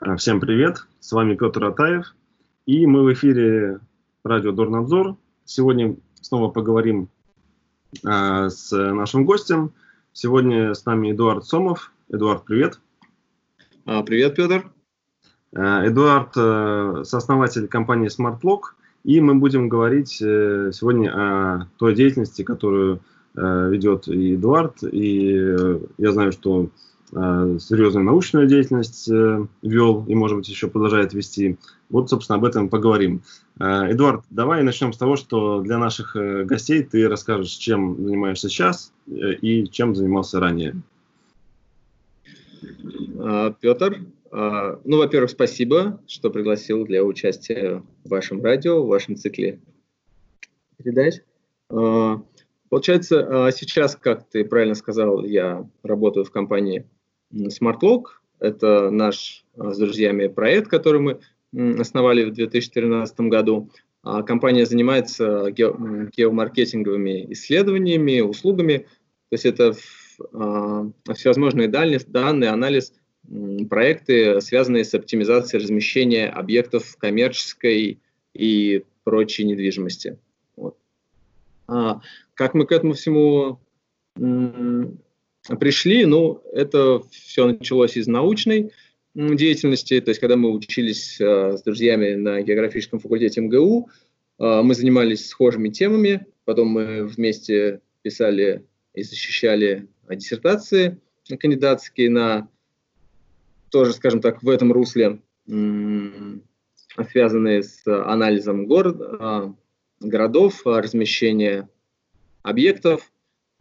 А, всем привет, с вами Петр Атаев, и мы в эфире радио Дорнадзор. Сегодня снова поговорим а, с нашим гостем. Сегодня с нами Эдуард Сомов. Эдуард, привет. А, привет, Петр. А, Эдуард, э, сооснователь компании SmartLock, и мы будем говорить э, сегодня о той деятельности, которую э, ведет и Эдуард, и я знаю, что Э, серьезную научную деятельность э, вел и, может быть, еще продолжает вести. Вот, собственно, об этом поговорим. Э, Эдуард, давай начнем с того, что для наших гостей ты расскажешь, чем занимаешься сейчас и чем занимался ранее. А, Петр, а, ну, во-первых, спасибо, что пригласил для участия в вашем радио, в вашем цикле передач. А, получается, сейчас, как ты правильно сказал, я работаю в компании SmartLog. Это наш а, с друзьями проект, который мы основали в 2013 году. А компания занимается геомаркетинговыми исследованиями, услугами. То есть это а, всевозможные данные, анализ, проекты, связанные с оптимизацией размещения объектов коммерческой и прочей недвижимости. Вот. А, как мы к этому всему пришли, ну, это все началось из научной деятельности, то есть когда мы учились э, с друзьями на географическом факультете МГУ, э, мы занимались схожими темами, потом мы вместе писали и защищали диссертации кандидатские на тоже, скажем так, в этом русле, связанные с анализом город, э, городов, размещения объектов,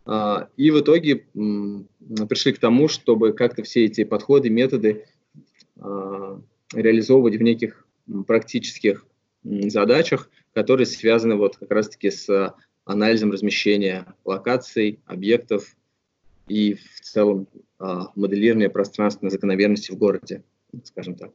и в итоге пришли к тому, чтобы как-то все эти подходы, методы а, реализовывать в неких практических задачах, которые связаны вот как раз-таки с анализом размещения локаций, объектов и в целом а, моделирования пространственной закономерности в городе, скажем так.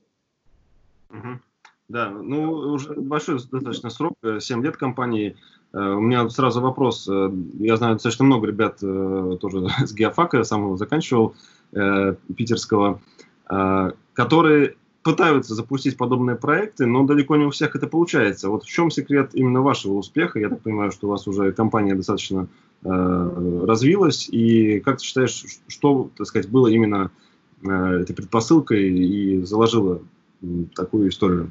Угу. Да, ну уже большой достаточно срок, 7 лет компании. Э, у меня сразу вопрос. Э, я знаю достаточно много ребят э, тоже с геофака, сам его заканчивал, питерского, которые пытаются запустить подобные проекты, но далеко не у всех это получается. Вот в чем секрет именно вашего успеха? Я так понимаю, что у вас уже компания достаточно развилась. И как ты считаешь, что, так сказать, было именно этой предпосылкой и заложило такую историю?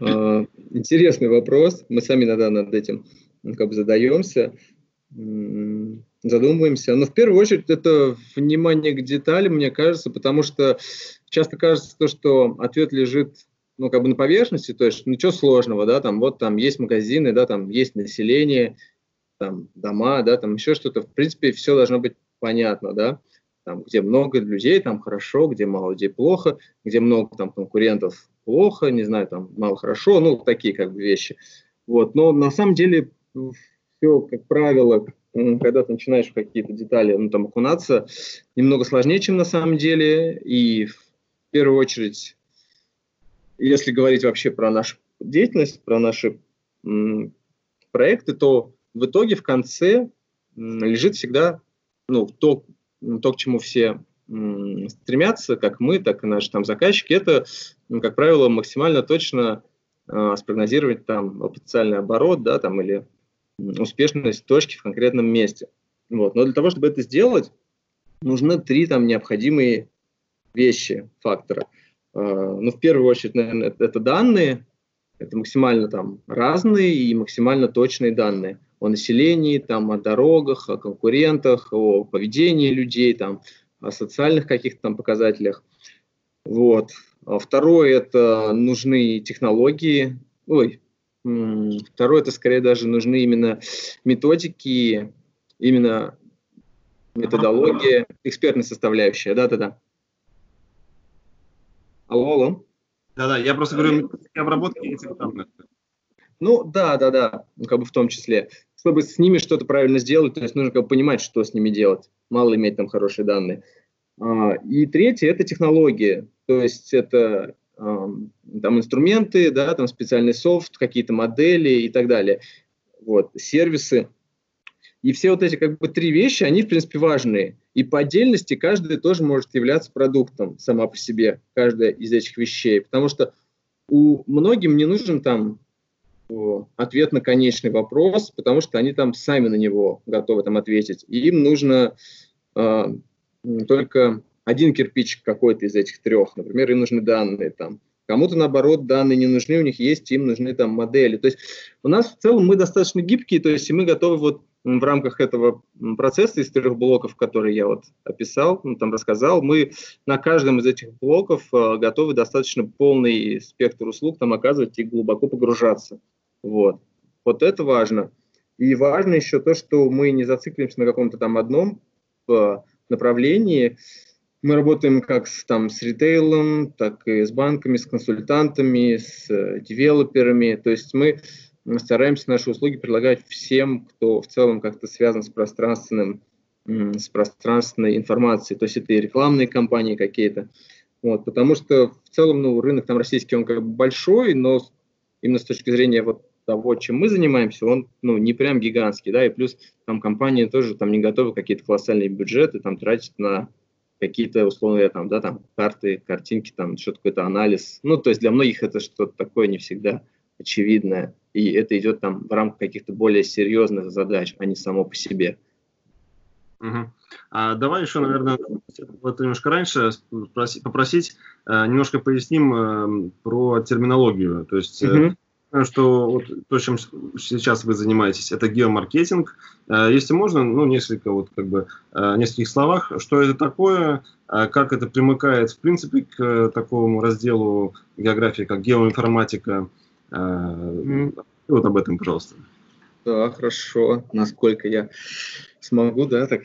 А, интересный вопрос. Мы сами иногда над этим ну, как бы задаемся, задумываемся. Но в первую очередь это внимание к деталям, мне кажется, потому что часто кажется то, что ответ лежит ну, как бы на поверхности, то есть ничего сложного, да, там вот там есть магазины, да, там есть население, там дома, да, там еще что-то. В принципе, все должно быть понятно, да там, где много людей, там хорошо, где мало людей плохо, где много там конкурентов плохо, не знаю, там мало хорошо, ну, такие как бы вещи. Вот, но на самом деле все, как правило, когда ты начинаешь в какие-то детали ну, там, окунаться, немного сложнее, чем на самом деле. И в первую очередь, если говорить вообще про нашу деятельность, про наши проекты, то в итоге в конце лежит всегда ну, то, то, к чему все стремятся, как мы, так и наши там заказчики, это, ну, как правило, максимально точно э, спрогнозировать там потенциальный оборот, да, там или успешность точки в конкретном месте. Вот. Но для того, чтобы это сделать, нужны три там необходимые вещи, фактора. Э, ну, в первую очередь, наверное, это, это данные, это максимально там разные и максимально точные данные о населении, там, о дорогах, о конкурентах, о поведении людей, там, о социальных каких-то там показателях. Вот. А второе – это нужны технологии. Ой, второе – это скорее даже нужны именно методики, именно методология, экспертная составляющая. Да-да-да. Алло, алло. Да-да, я просто говорю, обработки этих данных. Ну, да, да, да, как бы в том числе чтобы с ними что-то правильно сделать, то есть нужно как бы понимать, что с ними делать. Мало иметь там хорошие данные. А, и третье – это технологии. То есть это там инструменты, да, там специальный софт, какие-то модели и так далее. Вот, сервисы. И все вот эти как бы три вещи, они в принципе важные. И по отдельности каждая тоже может являться продуктом сама по себе, каждая из этих вещей. Потому что у многим не нужен там ответ на конечный вопрос, потому что они там сами на него готовы там ответить. И им нужно э, только один кирпичик какой-то из этих трех. Например, им нужны данные там. Кому-то, наоборот, данные не нужны, у них есть, им нужны там модели. То есть у нас в целом мы достаточно гибкие, то есть и мы готовы вот в рамках этого процесса из трех блоков, которые я вот описал, ну, там рассказал, мы на каждом из этих блоков э, готовы достаточно полный спектр услуг там оказывать и глубоко погружаться. Вот. Вот это важно. И важно еще то, что мы не зацикливаемся на каком-то там одном э, направлении, мы работаем как с, там, с ритейлом, так и с банками, с консультантами, с э, девелоперами. То есть мы стараемся наши услуги предлагать всем, кто в целом как-то связан с пространственным, с пространственной информацией. То есть это и рекламные кампании какие-то. Вот, потому что в целом ну, рынок там российский, он как бы большой, но именно с точки зрения вот того, чем мы занимаемся, он ну, не прям гигантский, да, и плюс там компании тоже там не готовы какие-то колоссальные бюджеты там тратить на какие-то условные там, да, там карты, картинки, там что-то какой-то анализ. Ну, то есть для многих это что-то такое не всегда очевидное, и это идет там в рамках каких-то более серьезных задач, а не само по себе. Угу. А давай еще, наверное, вот немножко раньше попросить, э, немножко поясним э, про терминологию. То есть угу что вот то, чем сейчас вы занимаетесь, это геомаркетинг. Э, если можно, ну, несколько, вот, как бы, э, нескольких словах, что это такое, э, как это примыкает, в принципе, к такому разделу географии, как геоинформатика. Mm. Вот об этом, пожалуйста. Да, хорошо. Насколько я смогу, да, так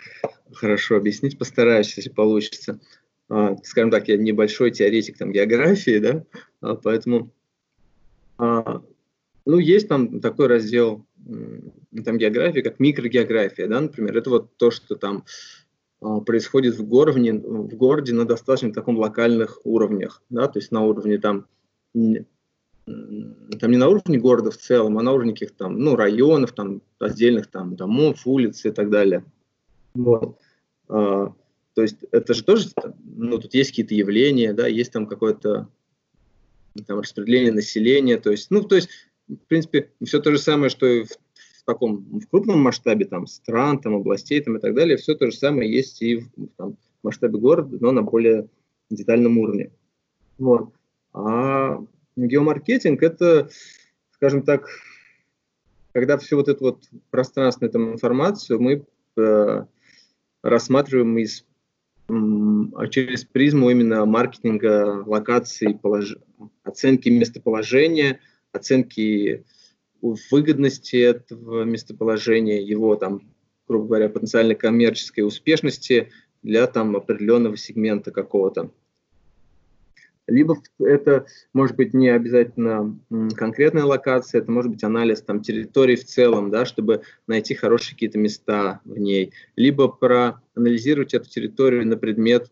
хорошо объяснить, постараюсь, если получится. А, скажем так, я небольшой теоретик там географии, да, а, поэтому а, ну, есть там такой раздел там географии, как микрогеография, да, например. Это вот то, что там а, происходит в городе, в городе на достаточно таком локальных уровнях, да, то есть на уровне там, там не на уровне города в целом, а на уровне каких-то там, ну, районов, там, отдельных там домов, улиц и так далее. Вот. А, то есть это же тоже, ну, тут есть какие-то явления, да, есть там какое-то там распределение населения, то есть, ну, то есть в принципе, все то же самое, что и в, в таком в крупном масштабе там, стран, там, областей там, и так далее, все то же самое есть и в, там, масштабе города, но на более детальном уровне. Вот. А геомаркетинг – это, скажем так, когда всю вот эту вот пространственную там, информацию мы э, рассматриваем из, э, через призму именно маркетинга, локации, полож... оценки местоположения – оценки выгодности этого местоположения, его там, грубо говоря, потенциальной коммерческой успешности для там определенного сегмента какого-то. Либо это может быть не обязательно конкретная локация, это может быть анализ там территории в целом, да, чтобы найти хорошие какие-то места в ней. Либо проанализировать эту территорию на предмет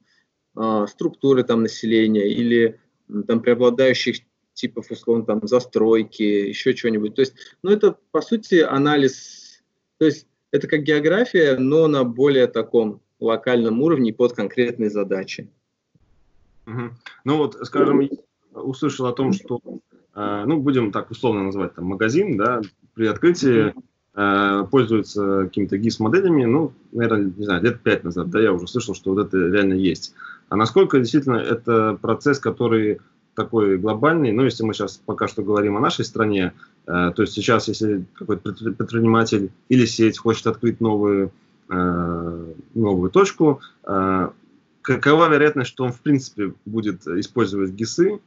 э, структуры там населения или там преобладающих типов, условно, там, застройки, еще чего-нибудь. То есть, ну, это, по сути, анализ, то есть, это как география, но на более таком локальном уровне под конкретные задачи. Угу. Ну вот, скажем, услышал о том, что, э, ну, будем так условно называть, там, магазин, да, при открытии э, пользуется какими-то GIS-моделями, ну, наверное, не знаю, лет пять назад, да, я уже слышал, что вот это реально есть. А насколько действительно это процесс, который такой глобальный, ну, если мы сейчас пока что говорим о нашей стране, э, то есть сейчас, если какой-то предприниматель или сеть хочет открыть новую, э, новую точку, э, какова вероятность, что он, в принципе, будет использовать ГИСы,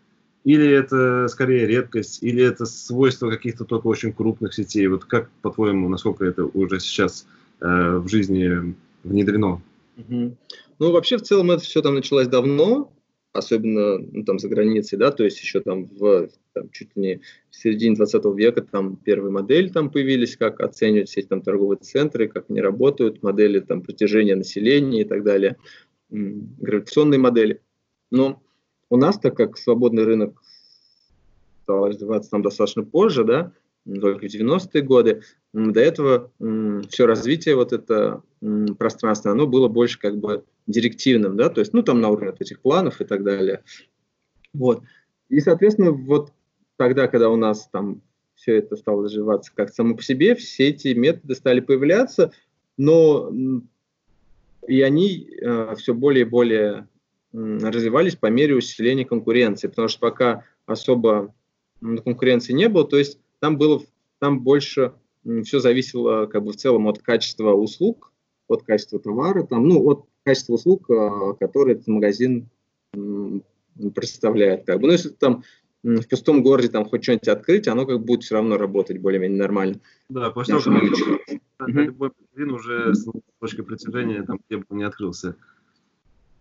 или это скорее редкость, или это свойство каких-то только очень крупных сетей? Вот как, по-твоему, насколько это уже сейчас э, в жизни внедрено? Угу. Ну, вообще, в целом, это все там началось давно, особенно ну, там за границей, да, то есть еще там в там, чуть ли не в середине 20 века там первые модели там появились, как оценивать все эти там торговые центры, как они работают, модели там протяжения населения и так далее, гравитационные модели. Но у нас, так как свободный рынок стал развиваться там достаточно позже, да, только в 90-е годы. До этого все развитие вот это пространство, оно было больше как бы директивным, да, то есть, ну, там на уровне вот этих планов и так далее. Вот. И, соответственно, вот тогда, когда у нас там все это стало развиваться как само по себе, все эти методы стали появляться, но и они э, все более и более развивались по мере усиления конкуренции, потому что пока особо конкуренции не было, то есть там было там больше все зависело как бы в целом от качества услуг, от качества товара, там, ну, от качества услуг, э, которые этот магазин представляет. Как бы. Ну, если там в пустом городе там хоть что-нибудь открыть, оно как бы будет все равно работать более-менее нормально. Да, после того, как любой магазин уже с точкой притяжения, там, где бы он не открылся.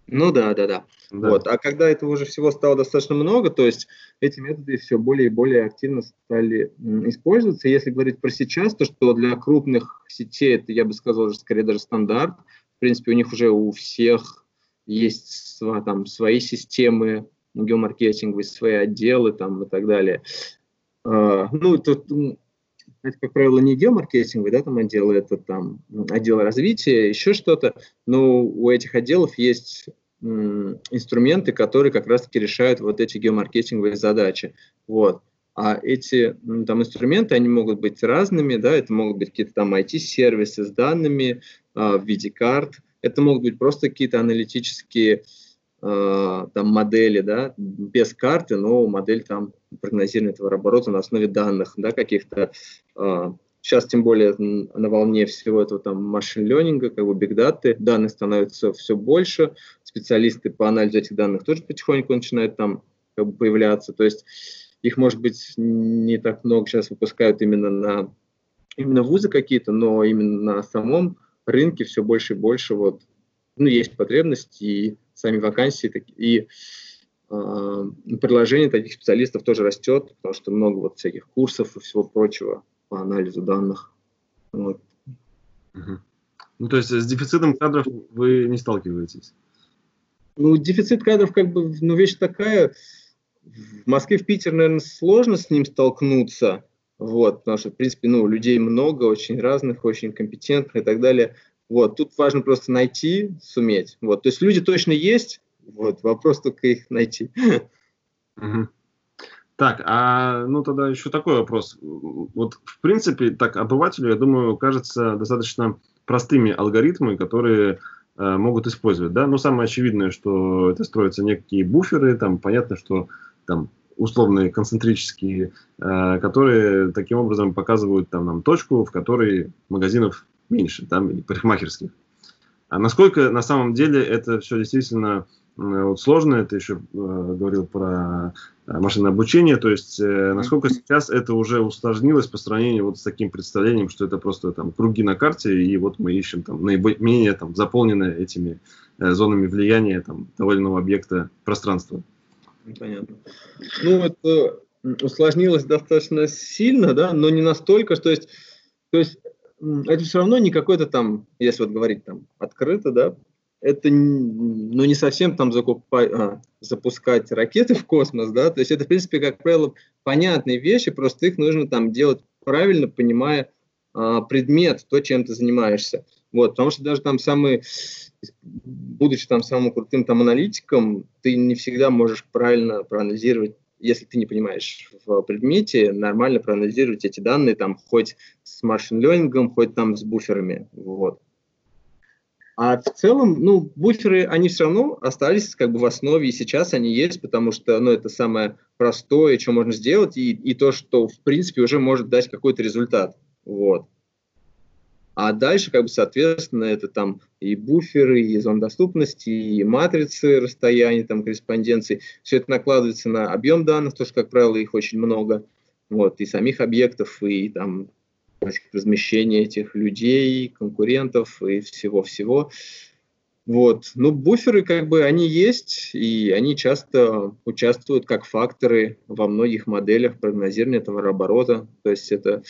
Ну да, да, да, да. Вот. А когда этого уже всего стало достаточно много, то есть эти методы все более и более активно стали использоваться. Если говорить про сейчас, то что для крупных сетей это, я бы сказал, уже скорее даже стандарт. В принципе, у них уже у всех есть там, свои системы геомаркетинговые, свои отделы там, и так далее. Uh, ну, тут это, как правило, не геомаркетинговый, да, там отделы, это там отдел развития, еще что-то, но у этих отделов есть инструменты, которые как раз-таки решают вот эти геомаркетинговые задачи. Вот. А эти там инструменты, они могут быть разными, да, это могут быть какие-то там IT-сервисы с данными а, в виде карт, это могут быть просто какие-то аналитические а, там модели, да, без карты, но модель там прогнозирования товарооборота на основе данных, да, каких-то. Сейчас, а, тем более, на волне всего этого там машин-ленинга, как бы бигдаты, данных становится все больше, специалисты по анализу этих данных тоже потихоньку начинают там как бы появляться, то есть их, может быть, не так много сейчас выпускают именно на именно вузы какие-то, но именно на самом рынке все больше и больше вот, ну, есть потребность, и сами вакансии и э, предложение таких специалистов тоже растет, потому что много вот всяких курсов и всего прочего по анализу данных. Вот. Ну, то есть с дефицитом кадров вы не сталкиваетесь? Ну, дефицит кадров, как бы, ну, вещь такая. В Москве, в Питере, наверное, сложно с ним столкнуться, вот, потому что, в принципе, ну, людей много, очень разных, очень компетентных и так далее. Вот, тут важно просто найти, суметь. Вот, то есть люди точно есть, вот, вопрос только их найти. Угу. Так, а ну тогда еще такой вопрос. Вот в принципе, так обывателю, я думаю, кажется достаточно простыми алгоритмы, которые э, могут использовать, да. Ну самое очевидное, что это строятся некие буферы, там понятно, что там условные концентрические, э, которые таким образом показывают там нам точку, в которой магазинов меньше, там, или парикмахерских. А насколько на самом деле это все действительно вот сложно, это еще э, говорил про э, машинное обучение, то есть э, насколько сейчас это уже усложнилось по сравнению вот с таким представлением, что это просто там круги на карте, и вот мы ищем там наименее там заполненное этими э, зонами влияния там того или иного объекта пространства. Понятно. Ну, это усложнилось достаточно сильно, да, но не настолько, что есть, то есть это все равно не какой-то там, если вот говорить там открыто, да, это ну, не совсем там закупать, а, запускать ракеты в космос, да, то есть это, в принципе, как правило, понятные вещи, просто их нужно там делать правильно, понимая а, предмет, то, чем ты занимаешься. Вот, потому что даже там самый, будучи там самым крутым там аналитиком, ты не всегда можешь правильно проанализировать если ты не понимаешь в предмете, нормально проанализировать эти данные, там, хоть с машин-ленингом, хоть там с буферами, вот. А в целом, ну, буферы, они все равно остались как бы в основе, и сейчас они есть, потому что, ну, это самое простое, что можно сделать, и, и то, что, в принципе, уже может дать какой-то результат, вот. А дальше, как бы, соответственно, это там и буферы, и зон доступности, и матрицы расстояний, там, корреспонденции. Все это накладывается на объем данных, потому что, как правило, их очень много. Вот, и самих объектов, и там размещения этих людей, конкурентов и всего-всего. Вот. Ну, буферы, как бы, они есть, и они часто участвуют как факторы во многих моделях прогнозирования товарооборота. То есть это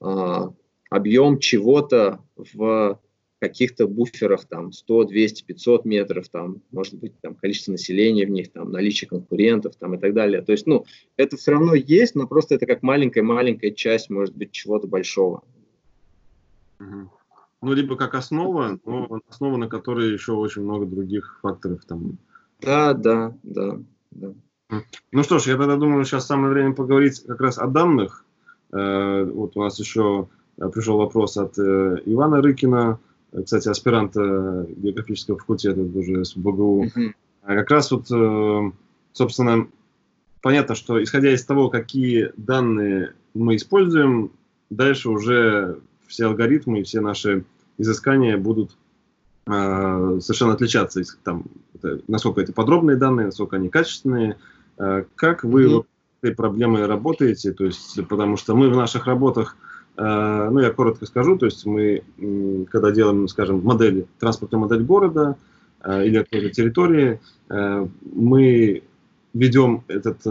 а, объем чего-то в каких-то буферах, там, 100, 200, 500 метров, там, может быть, там, количество населения в них, там, наличие конкурентов, там, и так далее. То есть, ну, это все равно есть, но просто это как маленькая-маленькая часть, может быть, чего-то большого. Ну, либо как основа, но основа, на которой еще очень много других факторов там. Да, да, да, да. Ну что ж, я тогда думаю, сейчас самое время поговорить как раз о данных. Э, вот у нас еще пришел вопрос от э, Ивана Рыкина, кстати, аспиранта географического факультета уже с БГУ. А как раз вот, собственно, понятно, что исходя из того, какие данные мы используем, дальше уже все алгоритмы и все наши изыскания будут совершенно отличаться, там, насколько это подробные данные, насколько они качественные, Э, как вы mm-hmm. этой проблемой работаете? То есть, потому что мы в наших работах, э, ну, я коротко скажу, то есть мы, когда делаем, скажем, модели, транспортную модель города э, или какой-то территории, мы ведем этот,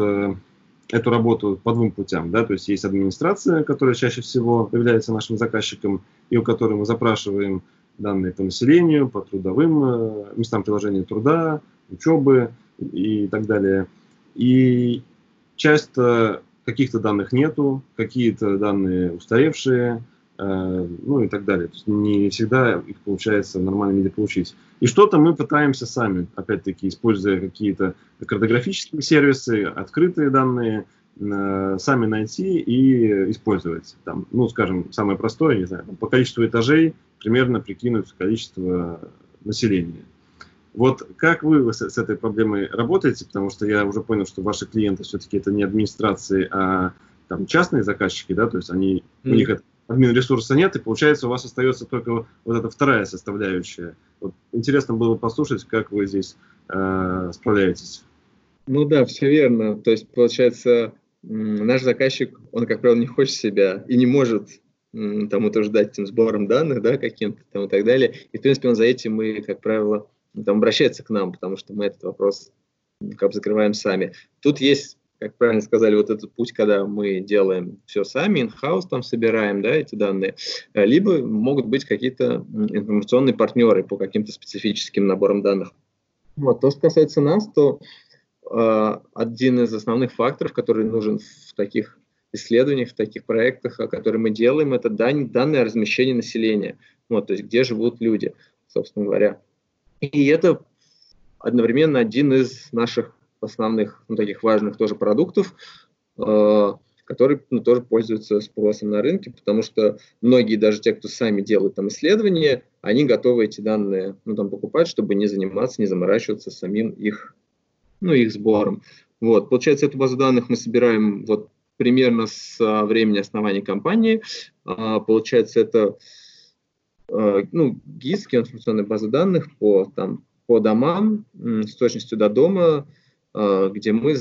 эту работу по двум путям. Да? То есть есть администрация, которая чаще всего является нашим заказчиком, и у которой мы запрашиваем данные по населению, по трудовым местам приложения труда, учебы и так далее. И часто каких-то данных нету, какие-то данные устаревшие, э, ну и так далее. То есть не всегда их получается в нормальном виде получить. И что-то мы пытаемся сами, опять-таки, используя какие-то картографические сервисы, открытые данные, э, сами найти и использовать. Там, ну, скажем, самое простое, не знаю, по количеству этажей примерно прикинуть количество населения. Вот как вы с, с этой проблемой работаете? Потому что я уже понял, что ваши клиенты все-таки это не администрации, а там частные заказчики, да, то есть они, mm. у них админ ресурса нет, и получается у вас остается только вот эта вторая составляющая. Вот интересно было послушать, как вы здесь э, справляетесь. Ну да, все верно. То есть получается наш заказчик, он, как правило, не хочет себя и не может там утверждать этим сбором данных, да, каким-то там и так далее. И, в принципе, он за этим мы, как правило, там, обращается к нам, потому что мы этот вопрос как бы закрываем сами. Тут есть, как правильно сказали, вот этот путь, когда мы делаем все сами, in-house там собираем, да, эти данные, э, либо могут быть какие-то информационные партнеры по каким-то специфическим наборам данных. Вот, то, что касается нас, то э, один из основных факторов, который нужен в таких исследованиях, в таких проектах, которые мы делаем, это дан, данные размещения населения. Вот, то есть где живут люди, собственно говоря. И это одновременно один из наших основных, ну, таких важных тоже продуктов, э, который ну, тоже пользуется спросом на рынке, потому что многие, даже те, кто сами делают там исследования, они готовы эти данные ну, там, покупать, чтобы не заниматься, не заморачиваться самим их, ну, их сбором. Вот. Получается, эту базу данных мы собираем вот примерно с времени основания компании. А, получается, это ну, ГИС, информационная база данных по, там, по домам, с точностью до дома, э, где мы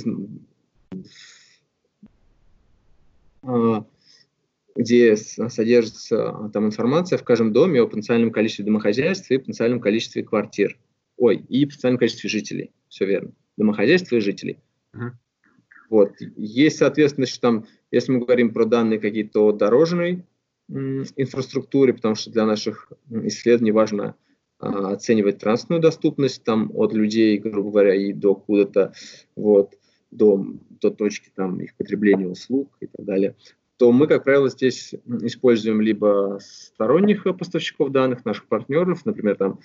э, где содержится там информация в каждом доме о потенциальном количестве домохозяйств и потенциальном количестве квартир. Ой, и потенциальном количестве жителей. Все верно. Домохозяйства и жителей. Uh-huh. Вот. Есть, соответственно, что там, если мы говорим про данные какие-то о дорожной инфраструктуре, потому что для наших исследований важно а, оценивать транспортную доступность там от людей, грубо говоря, и до куда-то вот до, до точки там их потребления услуг и так далее, то мы, как правило, здесь используем либо сторонних поставщиков данных, наших партнеров, например, там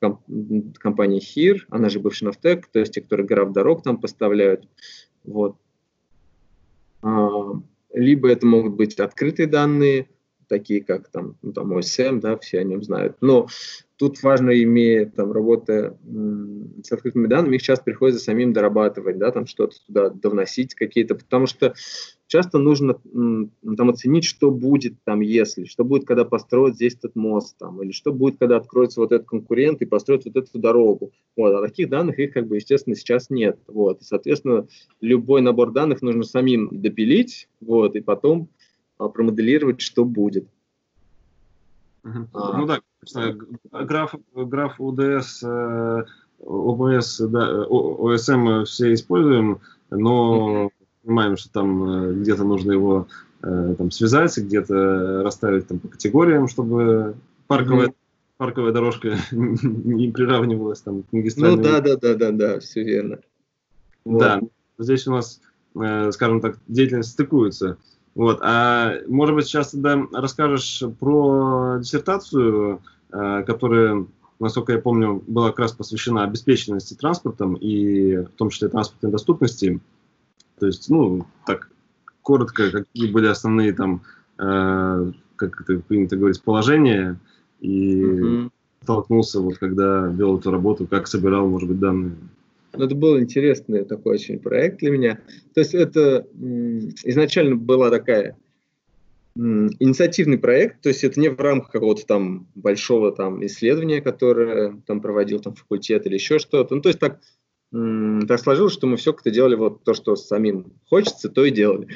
комп- компания HIR, она же бывший Новтек, то есть те, которые граф дорог там поставляют, вот. А, либо это могут быть открытые данные, такие как там, ну, там OSM, да, все о нем знают. Но тут важно, имея там работы с открытыми данными, их часто приходится самим дорабатывать, да, там что-то туда довносить какие-то, потому что часто нужно там оценить, что будет там, если, что будет, когда построят здесь этот мост, там, или что будет, когда откроется вот этот конкурент и построят вот эту дорогу. Вот, а таких данных их, как бы, естественно, сейчас нет. Вот, и, соответственно, любой набор данных нужно самим допилить, вот, и потом промоделировать, что будет. Uh-huh. А, ну да, граф, граф УДС, э, ОБС, да, ОСМ все используем, но uh-huh. понимаем, что там э, где-то нужно его э, там, связать, где-то расставить там, по категориям, чтобы парковая uh-huh. парковая дорожка не приравнивалась там к магистральной. Ну да, да, да, да, да, все верно. Вот. Да, здесь у нас, скажем так, деятельность стыкуется. Вот. А может быть, сейчас тогда расскажешь про диссертацию, э, которая, насколько я помню, была как раз посвящена обеспеченности транспортом и в том числе транспортной доступности. То есть, ну, так, коротко, какие были основные там, э, как это принято говорить, положения, и угу. столкнулся, вот когда вел эту работу, как собирал, может быть, данные. Ну, это был интересный такой очень проект для меня. То есть это изначально была такая инициативный проект, то есть это не в рамках какого-то там большого там исследования, которое там проводил там факультет или еще что-то. Ну, то есть так, так сложилось, что мы все как-то делали вот то, что самим хочется, то и делали.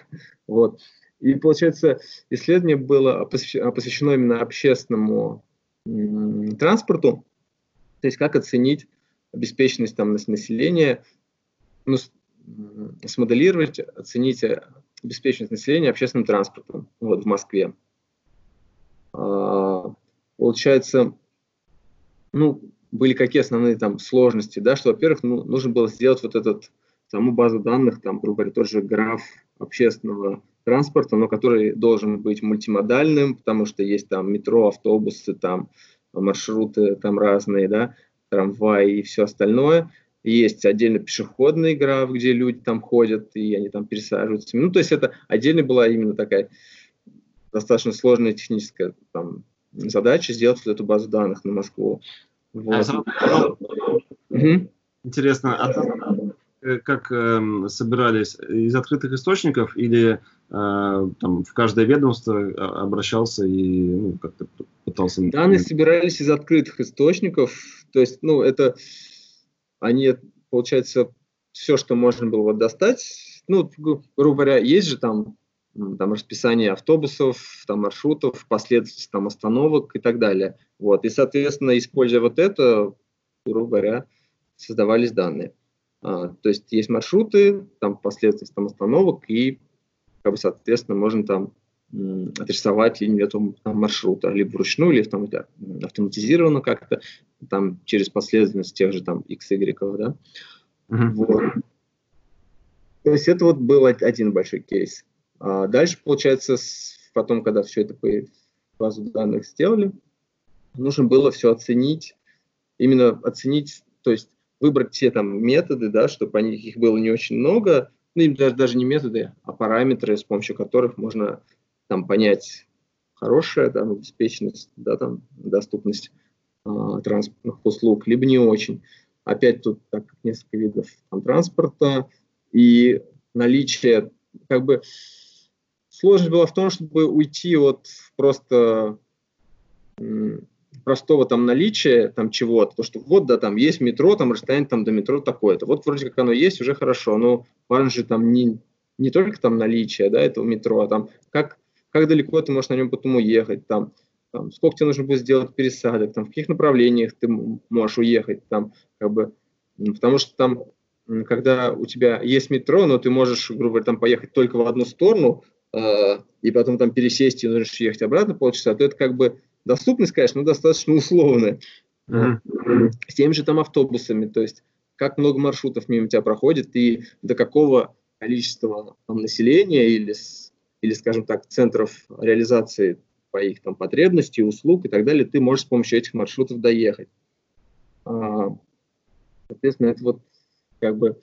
вот. И получается, исследование было посвящено именно общественному транспорту, то есть как оценить обеспеченность там, населения, ну, смоделировать, оценить обеспеченность населения общественным транспортом вот, в Москве. А, получается, ну, были какие основные там сложности, да, что, во-первых, ну, нужно было сделать вот этот, саму базу данных, там, грубо говоря, тоже граф общественного транспорта, но который должен быть мультимодальным, потому что есть там метро, автобусы, там маршруты там разные, да, трамвай и все остальное. Есть отдельно пешеходный граф, где люди там ходят, и они там пересаживаются. Ну, то есть это отдельно была именно такая достаточно сложная техническая там, задача сделать вот эту базу данных на Москву. Вот. А, Интересно, а как э, собирались из открытых источников или э, там в каждое ведомство а, обращался и ну, как-то пытался... Данные собирались из открытых источников, то есть, ну, это они, получается, все, что можно было вот достать, ну, грубо говоря, есть же там, там расписание автобусов, там маршрутов, последовательность там остановок и так далее. Вот, и, соответственно, используя вот это, грубо говоря, создавались данные. А, то есть есть маршруты, там последовательность там остановок, и, как бы, соответственно, можно там отрисовать линию этого там, маршрута, либо вручную, либо там, это автоматизировано как-то, там через последовательность тех же там x, y, да. Uh-huh. Вот. То есть это вот был один большой кейс. А дальше, получается, потом, когда все это по базу данных сделали, нужно было все оценить, именно оценить, то есть выбрать те там методы, да, чтобы они, их было не очень много, ну, и даже, даже не методы, а параметры, с помощью которых можно там понять хорошая там, обеспеченность, да, там, доступность э, транспортных услуг, либо не очень. Опять тут так несколько видов там, транспорта и наличие, как бы, сложность была в том, чтобы уйти от просто простого там наличия там чего-то, то что вот, да, там есть метро, там расстояние там до метро такое-то. Вот вроде как оно есть, уже хорошо, но важно же там не, не только там наличие, да, этого метро, а там как, как далеко ты можешь на нем потом уехать, там, там, сколько тебе нужно будет сделать пересадок, там, в каких направлениях ты можешь уехать, там, как бы, потому что там, когда у тебя есть метро, но ты можешь, грубо говоря, там поехать только в одну сторону, э, и потом там пересесть и нужно ехать обратно полчаса, то это как бы Доступность, конечно, достаточно условная. Mm-hmm. С теми же там автобусами, то есть как много маршрутов мимо тебя проходит и до какого количества там, населения или, или, скажем так, центров реализации по их там потребностей, услуг и так далее, ты можешь с помощью этих маршрутов доехать. А, соответственно, это вот как бы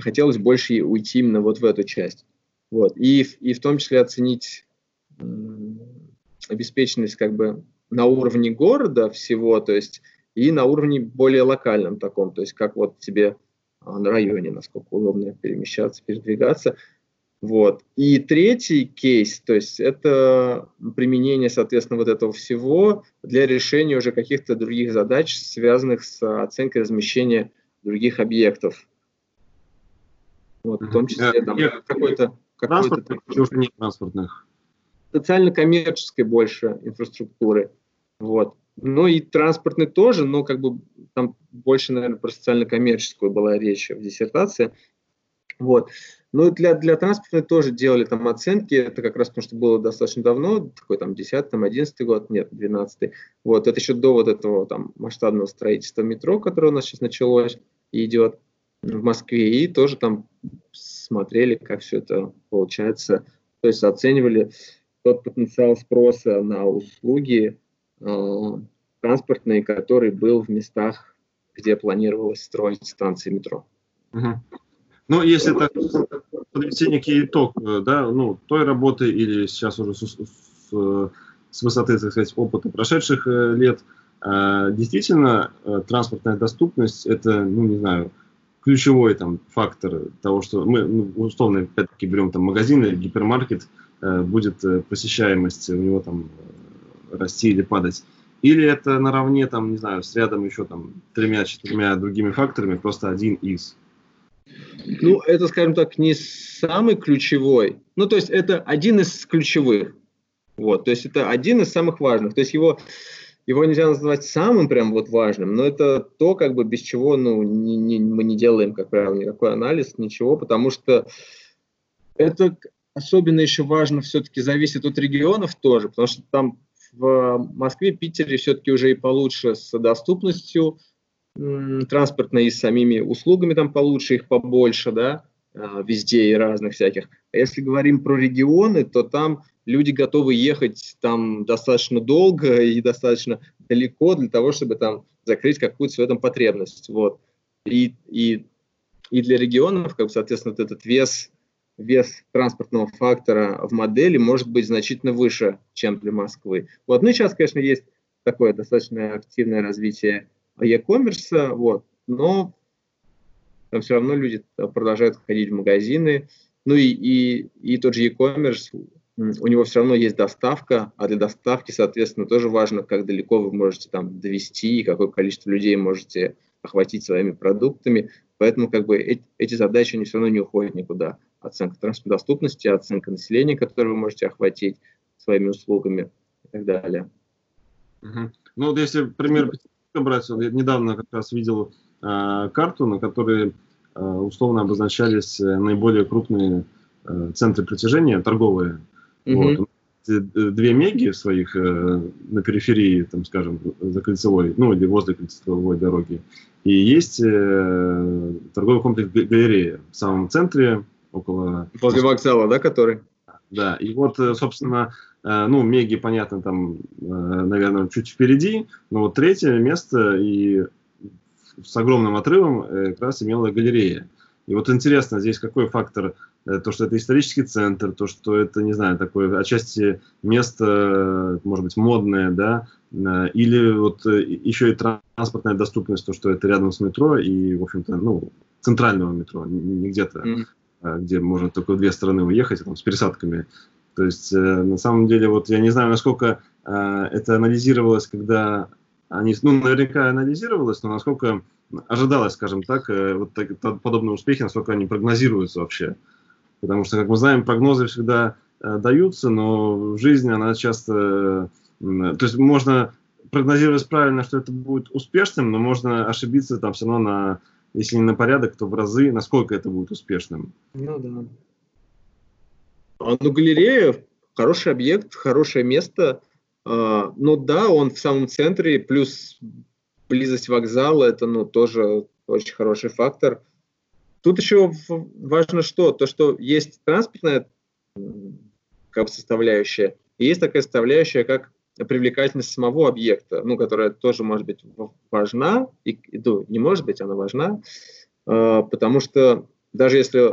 хотелось больше уйти именно вот в эту часть. Вот. И, и в том числе оценить обеспеченность как бы на уровне города всего, то есть и на уровне более локальном таком, то есть как вот тебе а, на районе, насколько удобно перемещаться, передвигаться. Вот. И третий кейс, то есть это применение, соответственно, вот этого всего для решения уже каких-то других задач, связанных с оценкой размещения других объектов. Вот, в том числе там какой-то... Транспортных, какой не транспортных социально-коммерческой больше инфраструктуры. Вот. Ну и транспортный тоже, но как бы там больше, наверное, про социально-коммерческую была речь в диссертации. Вот. Ну, для, для транспортной тоже делали там оценки, это как раз потому, что было достаточно давно, такой там 10 там 11 год, нет, 12 Вот, это еще до вот этого там масштабного строительства метро, которое у нас сейчас началось и идет в Москве, и тоже там смотрели, как все это получается, то есть оценивали тот потенциал спроса на услуги э, транспортные, который был в местах, где планировалось строить станции метро. Ну, если так подвести некий итог, э, да, ну, той работы или сейчас уже с, с, с высоты, так сказать, опыта прошедших э, лет, э, действительно, транспортная доступность – это, ну, не знаю, ключевой там фактор того, что мы, ну, условно, опять-таки, берем там магазин или гипермаркет, будет посещаемость у него там расти или падать. Или это наравне, там, не знаю, с рядом еще там тремя-четырьмя другими факторами, просто один из. Ну, это, скажем так, не самый ключевой. Ну, то есть это один из ключевых. Вот, то есть это один из самых важных. То есть его, его нельзя назвать самым прям вот важным, но это то, как бы без чего ну, не, не, мы не делаем, как правило, никакой анализ, ничего, потому что это особенно еще важно все-таки зависит от регионов тоже, потому что там в Москве, Питере все-таки уже и получше с доступностью, транспортной и самими услугами там получше, их побольше, да, а, везде и разных всяких. А если говорим про регионы, то там люди готовы ехать там достаточно долго и достаточно далеко для того, чтобы там закрыть какую-то свою там потребность. Вот. И, и, и для регионов, как бы, соответственно, вот этот вес, вес транспортного фактора в модели может быть значительно выше, чем для Москвы. Вот. Ну и сейчас, конечно, есть такое достаточно активное развитие e-commerce, вот, но там все равно люди продолжают ходить в магазины, ну и, и, и тот же e-commerce, у него все равно есть доставка, а для доставки, соответственно, тоже важно, как далеко вы можете там довести, какое количество людей можете охватить своими продуктами. Поэтому как бы эти, эти задачи они все равно не уходят никуда. Оценка транспортной доступности, оценка населения, которое вы можете охватить своими услугами и так далее. Угу. Ну вот если пример брать, я недавно как раз видел э, карту, на которой э, условно обозначались э, наиболее крупные э, центры притяжения, торговые. Mm-hmm. Вот. Две меги своих э, на периферии, там, скажем, за кольцевой, ну или возле кольцевой дороги. И есть э, торговый комплекс галерея в самом центре, около... Возле вокзала, да, который? Да, и вот, э, собственно, Э, ну, Меги, понятно, там, э, наверное, чуть впереди, но вот третье место и с огромным отрывом как раз имела галерея. И вот интересно, здесь какой фактор? То, что это исторический центр, то, что это, не знаю, такое отчасти место, может быть, модное, да, или вот еще и транспортная доступность, то, что это рядом с метро и, в общем-то, ну, центрального метро, не где-то, mm. Где можно только две стороны уехать, там, с пересадками то есть, э, на самом деле, вот я не знаю, насколько э, это анализировалось, когда они, ну, наверняка анализировалось, но насколько ожидалось, скажем так, э, вот так, подобные успехи, насколько они прогнозируются вообще. Потому что, как мы знаем, прогнозы всегда э, даются, но жизнь, она часто... Э, то есть можно прогнозировать правильно, что это будет успешным, но можно ошибиться там все равно на, если не на порядок, то в разы, насколько это будет успешным. Ну да. А, ну, галерея хороший объект, хорошее место. А, но да, он в самом центре, плюс близость вокзала, это ну, тоже очень хороший фактор. Тут еще важно что? То, что есть транспортная как бы составляющая, и есть такая составляющая, как привлекательность самого объекта, ну, которая тоже может быть важна, и, ну, не может быть, она важна, э, потому что даже если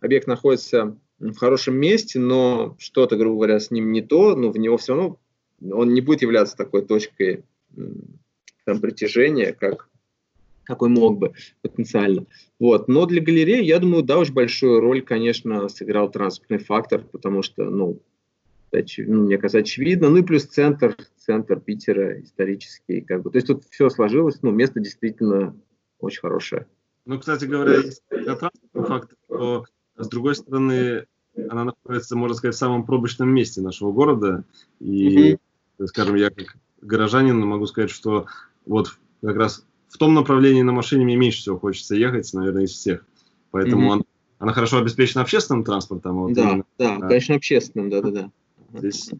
объект находится в хорошем месте, но что-то, грубо говоря, с ним не то, ну, в него все равно он не будет являться такой точкой там, притяжения, как какой мог бы потенциально. Вот. Но для галереи, я думаю, да, очень большую роль, конечно, сыграл транспортный фактор, потому что, ну, оч... ну мне кажется, очевидно. Ну и плюс центр, центр Питера исторический. Как бы. То есть тут все сложилось, ну, место действительно очень хорошее. Ну, кстати говоря, если транспортный фактор, то с другой стороны, она находится, можно сказать, в самом пробочном месте нашего города. И, mm-hmm. скажем, я как горожанин могу сказать, что вот как раз в том направлении на машине мне меньше всего хочется ехать, наверное, из всех. Поэтому mm-hmm. он, она хорошо обеспечена общественным транспортом. Вот да, именно, да, а, конечно, общественным, да-да-да. Здесь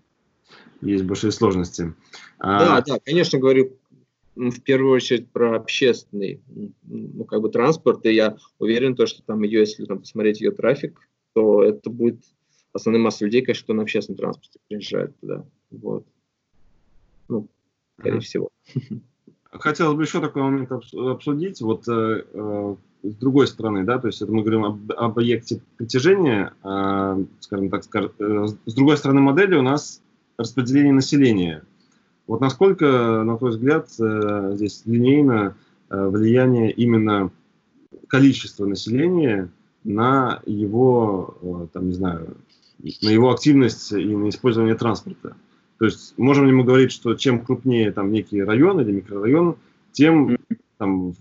есть большие сложности. Да, а, да, конечно, говорю в первую очередь про общественный ну, как бы транспорт, и я уверен, то, что там ее, если там, посмотреть ее трафик, то это будет основная масса людей, конечно, кто на общественном транспорте приезжает туда. Вот. Ну, скорее mm-hmm. всего. Хотелось бы еще такой момент обсудить. Вот э, э, с другой стороны, да, то есть это мы говорим об, об объекте притяжения, э, скажем так, скажем, э, с другой стороны модели у нас распределение населения. Вот насколько, на твой взгляд, э, здесь линейно э, влияние именно количества населения на его, э, там, не знаю, на его активность и на использование транспорта? То есть можем ли мы говорить, что чем крупнее там некий район или микрорайон, тем там,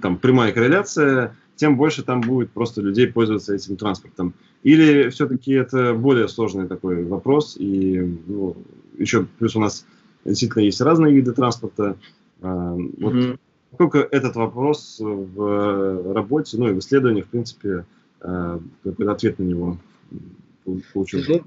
там прямая корреляция, тем больше там будет просто людей пользоваться этим транспортом. Или все-таки это более сложный такой вопрос, и ну, еще плюс у нас действительно есть разные виды транспорта. А, вот mm-hmm. Сколько этот вопрос в работе, ну и в исследованиях, в принципе, какой ответ на него получил? Ну,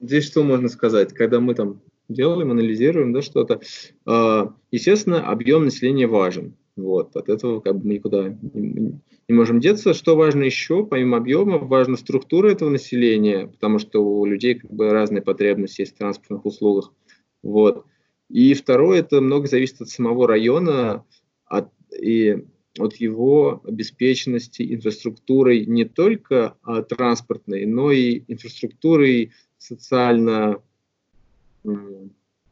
здесь что можно сказать? Когда мы там делаем, анализируем да, что-то, а, естественно, объем населения важен. Вот, от этого как бы мы никуда не, можем деться. Что важно еще, помимо объема, важна структура этого населения, потому что у людей как бы разные потребности есть в транспортных услугах. Вот. И второе, это много зависит от самого района от, и от его обеспеченности инфраструктурой не только а, транспортной, но и инфраструктурой социально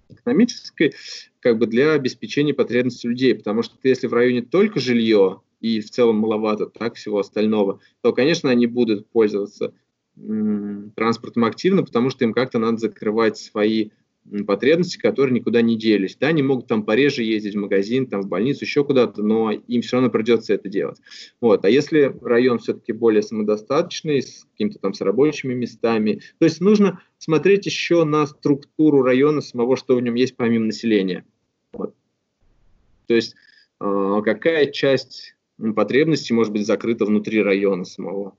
экономической, как бы для обеспечения потребностей людей. Потому что если в районе только жилье и в целом маловато так всего остального, то, конечно, они будут пользоваться транспортом активно, потому что им как-то надо закрывать свои потребности, которые никуда не делись. Да, они могут там пореже ездить в магазин, там в больницу, еще куда-то, но им все равно придется это делать. Вот. А если район все-таки более самодостаточный, с какими-то там с рабочими местами, то есть нужно смотреть еще на структуру района самого, что в нем есть помимо населения. Вот. То есть э, какая часть потребностей может быть закрыта внутри района самого.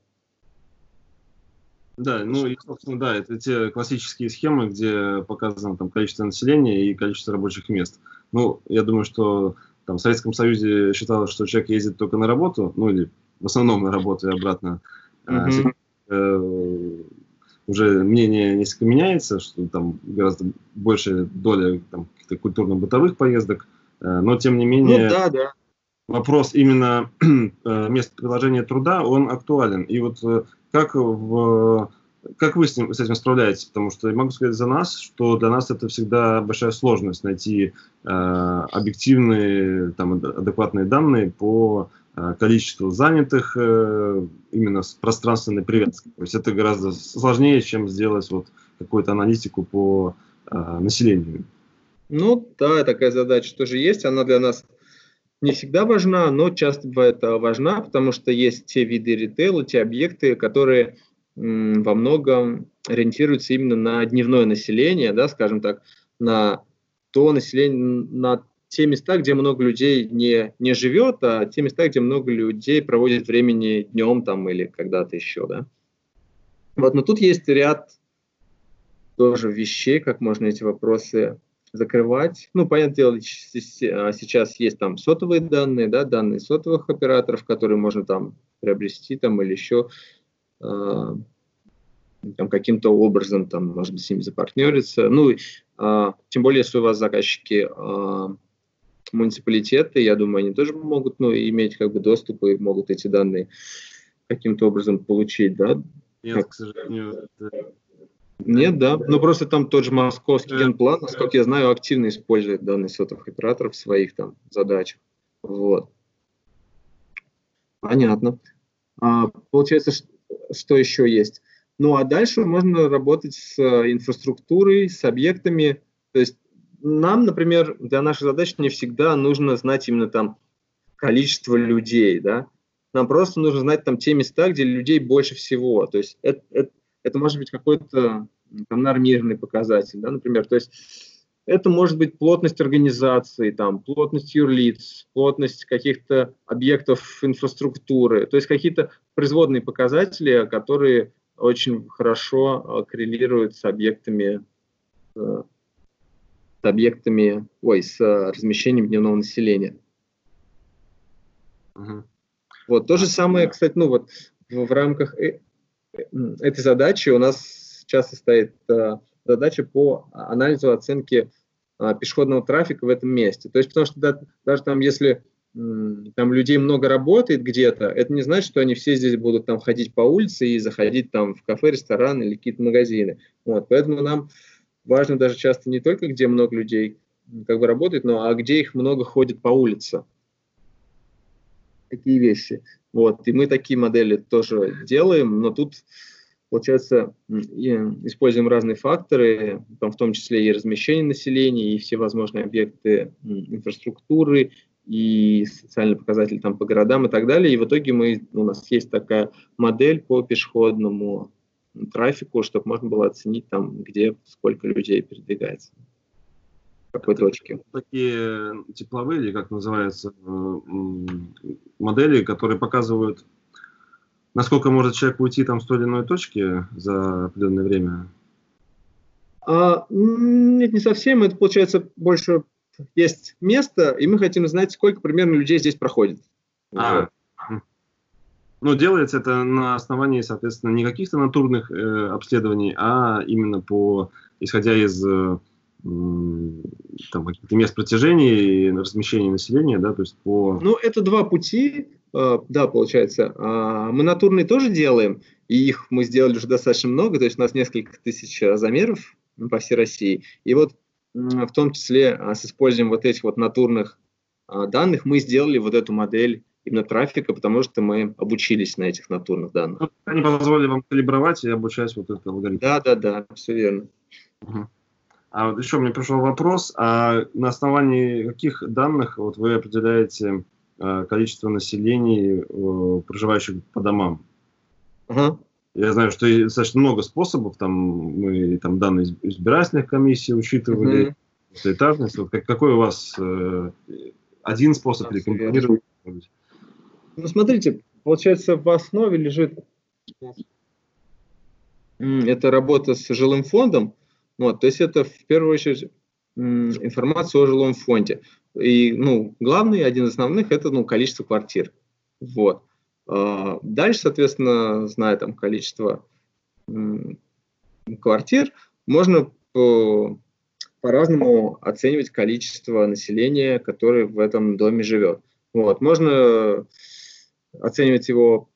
Да, ну и, собственно, да, это те классические схемы, где показано там количество населения и количество рабочих мест. Ну, я думаю, что там в Советском Союзе считалось, что человек ездит только на работу, ну или в основном на работу и обратно. Mm-hmm. А сейчас, э, уже мнение несколько меняется, что там гораздо большая доля там, каких-то культурно-бытовых поездок, э, но тем не менее... Ну, да, да. Вопрос именно э, места предложения труда, он актуален. И вот э, как, в, как вы с, ним, с этим справляетесь? Потому что я могу сказать за нас, что для нас это всегда большая сложность найти э, объективные, там, адекватные данные по э, количеству занятых э, именно с пространственной привязкой. То есть это гораздо сложнее, чем сделать вот какую-то аналитику по э, населению. Ну да, такая задача тоже есть. Она для нас не всегда важна, но часто бывает а, важна, потому что есть те виды ритейла, те объекты, которые во многом ориентируются именно на дневное население, да, скажем так, на то население, на те места, где много людей не, не живет, а те места, где много людей проводит времени днем там или когда-то еще, да. Вот, но тут есть ряд тоже вещей, как можно эти вопросы закрывать. Ну, понятное дело, а, сейчас есть там сотовые данные, да, данные сотовых операторов, которые можно там приобрести там или еще э, там каким-то образом там, может быть, с ними запартнериться. Ну, э, тем более, если у вас заказчики э, муниципалитеты, я думаю, они тоже могут ну, иметь как бы доступ и могут эти данные каким-то образом получить, да? Нет, к сожалению, нет, да. Ну просто там тот же московский генплан, насколько я знаю, активно использует данные сотовых операторов в своих там задачах. Вот. Понятно. А, получается, что еще есть? Ну а дальше можно работать с э, инфраструктурой, с объектами. То есть нам, например, для нашей задачи не всегда нужно знать именно там количество людей, да. Нам просто нужно знать там те места, где людей больше всего. То есть это, это, это может быть какой-то там, нормированный показатель, да, например. То есть это может быть плотность организации, там, плотность юрлиц, плотность каких-то объектов инфраструктуры, то есть какие-то производные показатели, которые очень хорошо э, коррелируют с объектами, э, с объектами, ой, с размещением дневного населения. Угу. Вот то же самое, кстати, ну вот в, в рамках э, этой задачи у нас часто стоит задача по анализу оценки а, пешеходного трафика в этом месте. То есть, потому что да, даже там, если там людей много работает где-то, это не значит, что они все здесь будут там ходить по улице и заходить там в кафе, ресторан или какие-то магазины. Вот, поэтому нам важно даже часто не только, где много людей как бы работает, но а где их много ходит по улице. Такие вещи. Вот, и мы такие модели тоже делаем, но тут Получается, используем разные факторы, там, в том числе и размещение населения, и все возможные объекты инфраструктуры, и социальные показатели там, по городам и так далее. И в итоге мы, у нас есть такая модель по пешеходному трафику, чтобы можно было оценить, там, где сколько людей передвигается. Какой точке. Такие тепловые, или как называется, э, модели, которые показывают насколько может человек уйти там с той или иной точки за определенное время? А, нет, не совсем. Это получается больше есть место, и мы хотим знать, сколько примерно людей здесь проходит. А, ну, делается это на основании, соответственно, не каких-то натурных э, обследований, а именно по, исходя из э, там, каких-то мест протяжения и размещения населения, да, то есть по... Ну, это два пути. Э, да, получается. А, мы натурные тоже делаем, и их мы сделали уже достаточно много, то есть у нас несколько тысяч э, замеров по всей России. И вот в том числе а, с использованием вот этих вот натурных а, данных мы сделали вот эту модель именно трафика, потому что мы обучились на этих натурных данных. Ну, они позволили вам калибровать и обучать вот этот алгоритм. Да, да, да, все верно. Угу. А вот еще мне пришел вопрос, а на основании каких данных вот вы определяете Э, количество населения, э, проживающих по домам. Угу. Я знаю, что достаточно много способов, там мы там данные избирательных комиссий учитывали, угу. этажность. Вот как, какой у вас э, один способ или комбинировать? Ну, смотрите, получается, в основе лежит это работа с жилым фондом. Вот, то есть это в первую очередь информация о жилом фонде. И, ну, главный, один из основных, это, ну, количество квартир. Вот. А, дальше, соответственно, зная там количество квартир, можно по, по-разному оценивать количество населения, которое в этом доме живет. Вот. Можно оценивать его,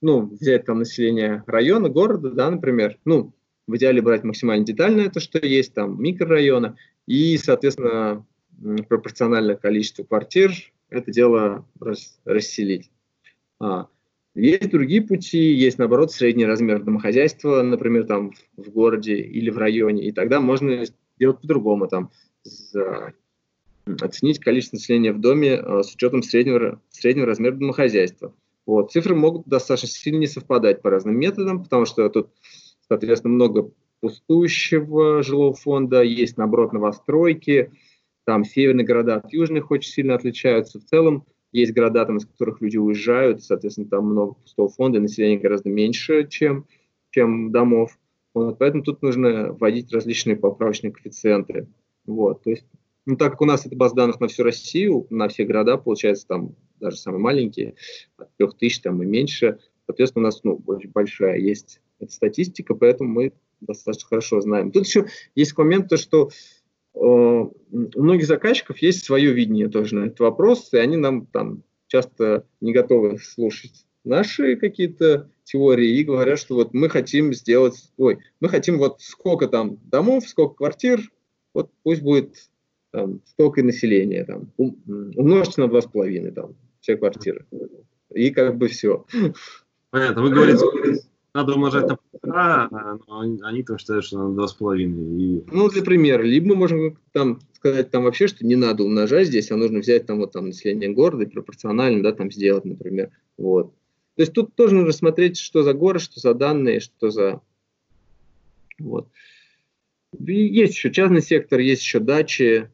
ну, взять там население района, города, да, например, ну, в идеале брать максимально детально это, что есть, там, микрорайона, и, соответственно, пропорциональное количество квартир, это дело рас, расселить. А, есть другие пути, есть, наоборот, средний размер домохозяйства, например, там в городе или в районе, и тогда можно сделать по-другому, там, за, оценить количество населения в доме а, с учетом среднего, среднего размера домохозяйства. Вот. Цифры могут достаточно сильно не совпадать по разным методам, потому что тут, соответственно, много пустующего жилого фонда, есть, наоборот, новостройки, там северные города от южных очень сильно отличаются. В целом есть города, там, из которых люди уезжают, соответственно, там много пустого фонда, население гораздо меньше, чем, чем домов. Вот, поэтому тут нужно вводить различные поправочные коэффициенты. Вот, то есть, ну, так как у нас это база данных на всю Россию, на все города, получается, там даже самые маленькие, от 3000 там и меньше, соответственно, у нас ну, очень большая есть эта статистика, поэтому мы достаточно хорошо знаем. Тут еще есть момент, то, что Э, у многих заказчиков есть свое видение тоже на этот вопрос, и они нам там часто не готовы слушать наши какие-то теории и говорят, что вот мы хотим сделать, ой, мы хотим вот сколько там домов, сколько квартир, вот пусть будет там, столько населения, там, умножьте на два с половиной там, все квартиры. И как бы все. Понятно. Вы говорите, надо умножать на полтора, а, но они там считают, что на два с половиной. И... Ну, для примера. Либо мы можем там сказать там вообще, что не надо умножать здесь, а нужно взять там вот там население города и пропорционально, да, там сделать, например. Вот. То есть тут тоже нужно смотреть, что за город, что за данные, что за... Вот. Есть еще частный сектор, есть еще дачи,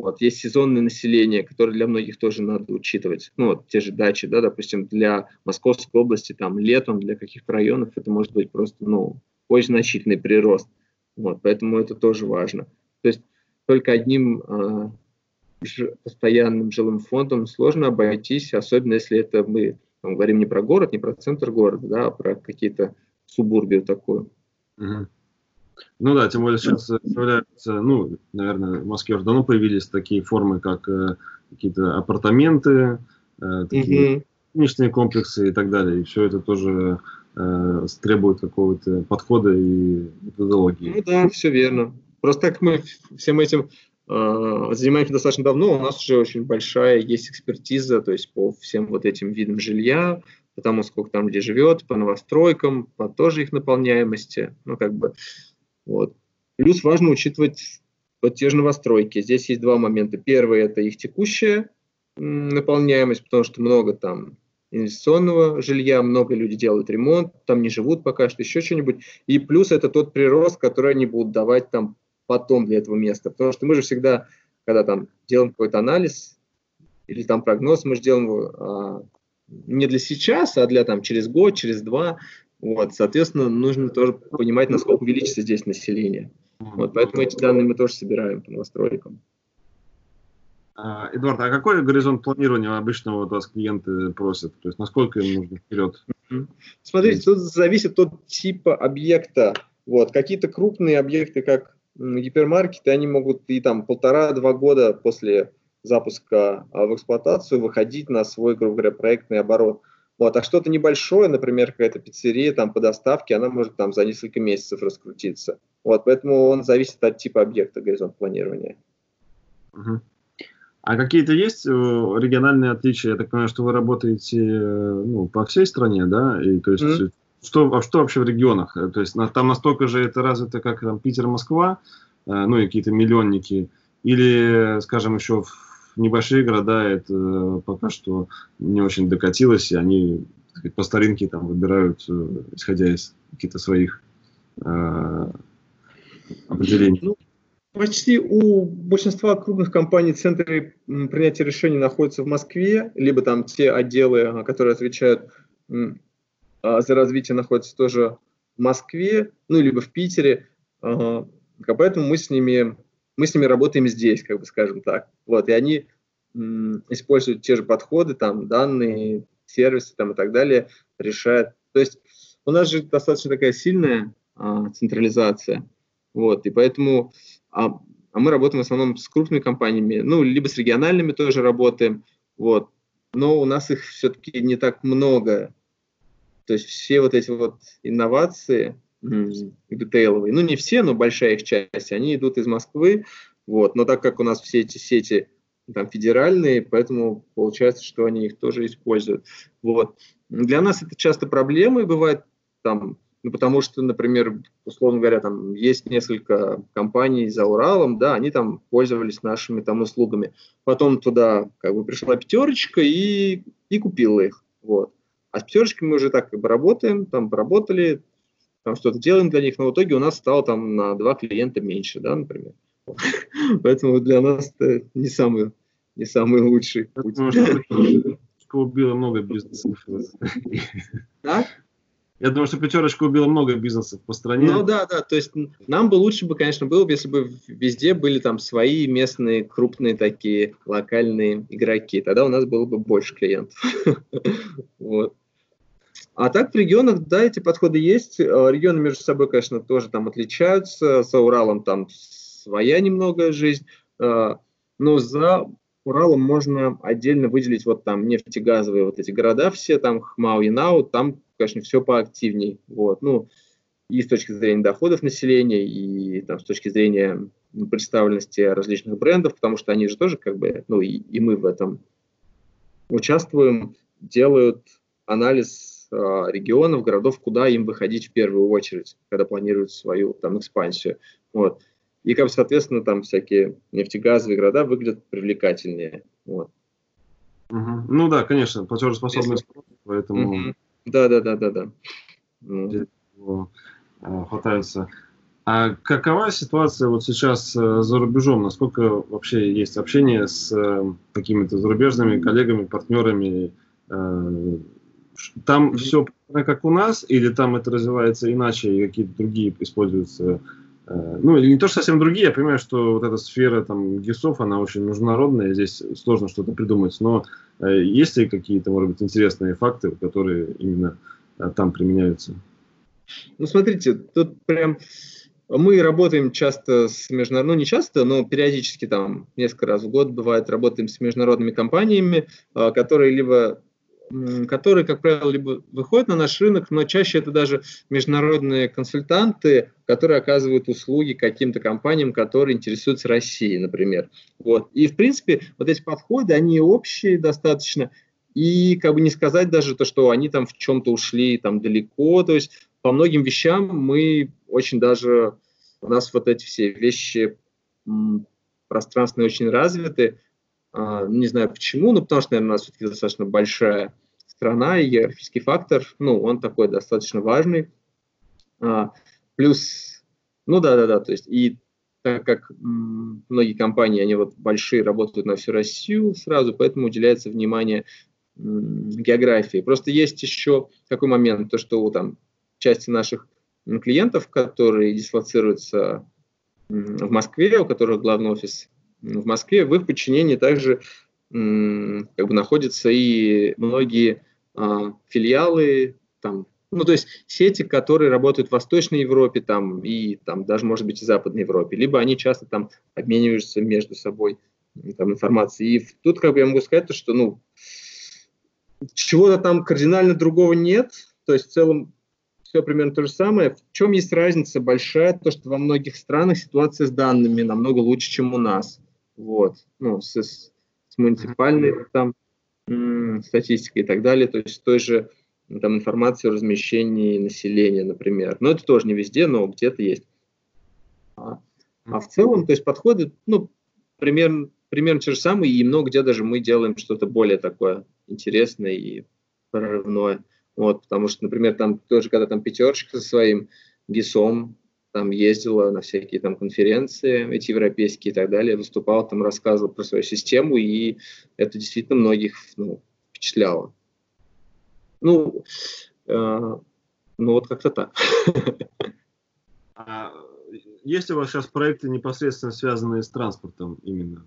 вот, есть сезонное население, которое для многих тоже надо учитывать. Ну, вот те же дачи, да, допустим, для Московской области, там, летом, для каких-то районов это может быть просто, ну, очень значительный прирост. Вот, поэтому это тоже важно. То есть только одним э, постоянным жилым фондом сложно обойтись, особенно если это мы там, говорим не про город, не про центр города, да, а про какие-то субурбию такую. Угу. Ну да, тем более сейчас появляются, ну, наверное, в Москве уже давно появились такие формы, как э, какие-то апартаменты, э, такие угу. комплексы и так далее. И все это тоже э, требует какого-то подхода и методологии. Ну да, все верно. Просто так мы всем этим э, занимаемся достаточно давно, у нас уже очень большая есть экспертиза, то есть по всем вот этим видам жилья, по тому, сколько там где живет, по новостройкам, по тоже их наполняемости. Ну, как бы, вот. Плюс важно учитывать те же новостройки. Здесь есть два момента. Первый – это их текущая наполняемость, потому что много там инвестиционного жилья, много людей делают ремонт, там не живут пока что, еще что-нибудь. И плюс это тот прирост, который они будут давать там потом для этого места. Потому что мы же всегда, когда там делаем какой-то анализ или там прогноз, мы же делаем а, не для сейчас, а для там через год, через два. Вот, соответственно, нужно тоже понимать, насколько увеличится здесь население. Вот, поэтому эти данные мы тоже собираем по новостройкам. А, Эдуард, а какой горизонт планирования обычно вот вас клиенты просят? То есть насколько им нужно вперед? Смотрите, тут зависит от типа объекта. Вот, какие-то крупные объекты, как гипермаркеты, они могут и там полтора-два года после запуска а, в эксплуатацию выходить на свой, грубо говоря, проектный оборот. Вот, а что-то небольшое, например, какая-то пиццерия там по доставке, она может там за несколько месяцев раскрутиться. Вот, поэтому он зависит от типа объекта горизонт планирования. Угу. А какие-то есть э, региональные отличия? Я так понимаю, что вы работаете э, ну, по всей стране, да? И, то есть, mm-hmm. что, а что вообще в регионах? То есть там настолько же это развито, как там Питер, Москва, ну и какие-то миллионники, или, скажем, еще в небольшие города это пока что не очень докатилось, и они сказать, по старинке там выбирают, э, исходя из каких-то своих э, определений. Ну, почти у большинства крупных компаний центры принятия решений находятся в Москве, либо там те отделы, которые отвечают а, за развитие, находятся тоже в Москве, ну, либо в Питере. Поэтому мы с ними мы с ними работаем здесь, как бы скажем так. Вот, и они м, используют те же подходы, там, данные, сервисы там, и так далее, решают. То есть у нас же достаточно такая сильная а, централизация, вот, и поэтому а, а мы работаем в основном с крупными компаниями, ну, либо с региональными тоже работаем, вот, но у нас их все-таки не так много. То есть все вот эти вот инновации, детейловые. Ну, не все, но большая их часть. Они идут из Москвы. Вот. Но так как у нас все эти сети там, федеральные, поэтому получается, что они их тоже используют. Вот. Для нас это часто проблемы бывает, там, ну, потому что, например, условно говоря, там есть несколько компаний за Уралом, да, они там пользовались нашими там услугами. Потом туда как бы пришла пятерочка и, и купила их. Вот. А с пятерочками мы уже так как бы работаем, там поработали, там что-то делаем для них, но в итоге у нас стало там на два клиента меньше, да, например. Поэтому для нас это не самый, не самый лучший путь. убило много бизнесов. Да? Я думаю, что пятерочка убила много бизнесов по стране. Ну да, да, то есть нам бы лучше бы, конечно, было, если бы везде были там свои местные, крупные такие локальные игроки. Тогда у нас было бы больше клиентов. Вот. А так в регионах, да, эти подходы есть. Э, регионы между собой, конечно, тоже там отличаются. За Уралом там своя немного жизнь. Э, но за Уралом можно отдельно выделить вот там нефтегазовые вот эти города все, там Хмау, Янау, там, конечно, все поактивней. Вот, ну, и с точки зрения доходов населения, и там, с точки зрения представленности различных брендов, потому что они же тоже как бы, ну и, и мы в этом участвуем, делают анализ регионов, городов, куда им выходить в первую очередь, когда планируют свою там экспансию. Вот. И, как соответственно, там всякие нефтегазовые города выглядят привлекательнее. Вот. Угу. Ну да, конечно, платежеспособный спрос, поэтому... Угу. Да, да, да, да, да. Ну. Хватаются А какова ситуация вот сейчас э, за рубежом? Насколько вообще есть общение с э, какими-то зарубежными коллегами, партнерами? Э, там mm-hmm. все как у нас, или там это развивается иначе, и какие-то другие используются? Ну, или не то, что совсем другие, я понимаю, что вот эта сфера там ГИСов, она очень международная, здесь сложно что-то придумать, но есть ли какие-то, может быть, интересные факты, которые именно там применяются? Ну, смотрите, тут прям мы работаем часто с международными, ну не часто, но периодически там несколько раз в год бывает, работаем с международными компаниями, а, которые либо которые, как правило, либо выходят на наш рынок, но чаще это даже международные консультанты, которые оказывают услуги каким-то компаниям, которые интересуются Россией, например. Вот. И, в принципе, вот эти подходы, они общие достаточно, и как бы не сказать даже то, что они там в чем-то ушли там далеко, то есть по многим вещам мы очень даже, у нас вот эти все вещи пространственные очень развиты. А, не знаю почему, но потому что, наверное, у нас все-таки достаточно большая страна, и географический фактор, ну, он такой достаточно важный. А, плюс, ну да-да-да, то есть и так как многие компании, они вот большие, работают на всю Россию сразу, поэтому уделяется внимание географии. Просто есть еще такой момент, то что там части наших клиентов, которые дислоцируются в Москве, у которых главный офис в Москве, в их подчинении также как бы находятся и многие а, филиалы, там, ну, то есть сети, которые работают в Восточной Европе там, и там, даже, может быть, и Западной Европе, либо они часто там обмениваются между собой там, информацией. И тут как бы я могу сказать, то, что ну, чего-то там кардинально другого нет, то есть в целом все примерно то же самое. В чем есть разница большая? То, что во многих странах ситуация с данными намного лучше, чем у нас. Вот. Ну, с, с муниципальной там статистикой и так далее. То есть той же там информации о размещении населения, например. Но это тоже не везде, но где-то есть. А, а в целом, то есть подходы, ну, примерно, примерно те же самые, и много где даже мы делаем что-то более такое интересное и прорывное. Вот, потому что, например, там тоже, когда там пятерочка со своим ГИСом там ездила на всякие там конференции эти европейские и так далее, выступал, там рассказывал про свою систему, и это действительно многих ну, впечатляло. Ну, э, ну вот как-то так. А есть у вас сейчас проекты непосредственно связанные с транспортом именно?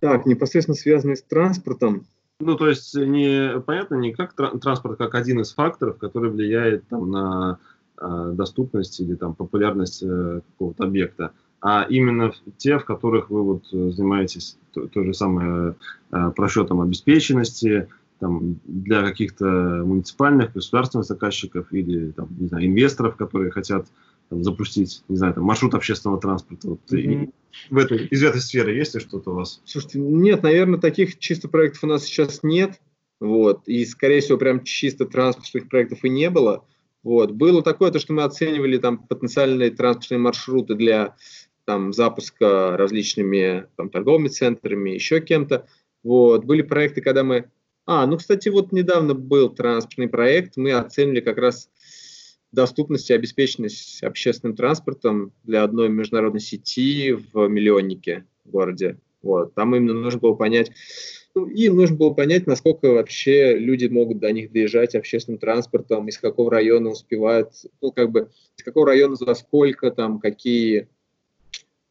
Так, непосредственно связанные с транспортом. Ну, то есть, не, понятно, не как транспорт, как один из факторов, который влияет там, на доступность или там, популярность э, какого-то объекта, а именно те, в которых вы вот занимаетесь то, то же самое э, просчетом обеспеченности, там, для каких-то муниципальных, государственных заказчиков или там, не знаю, инвесторов, которые хотят там, запустить, не знаю, там, маршрут общественного транспорта. Вот, mm-hmm. в этой, из этой сферы есть ли что-то у вас? Слушайте, нет, наверное, таких чисто проектов у нас сейчас нет. Вот, и, скорее всего, прям чисто транспортных проектов и не было. Вот. Было такое, то, что мы оценивали там потенциальные транспортные маршруты для там, запуска различными там, торговыми центрами, еще кем-то. Вот. Были проекты, когда мы... А, ну, кстати, вот недавно был транспортный проект, мы оценили как раз доступность и обеспеченность общественным транспортом для одной международной сети в миллионнике в городе. Вот. Там именно нужно было понять, им нужно было понять, насколько вообще люди могут до них доезжать общественным транспортом, из какого района успевают, ну, как бы, из какого района за сколько, там, какие,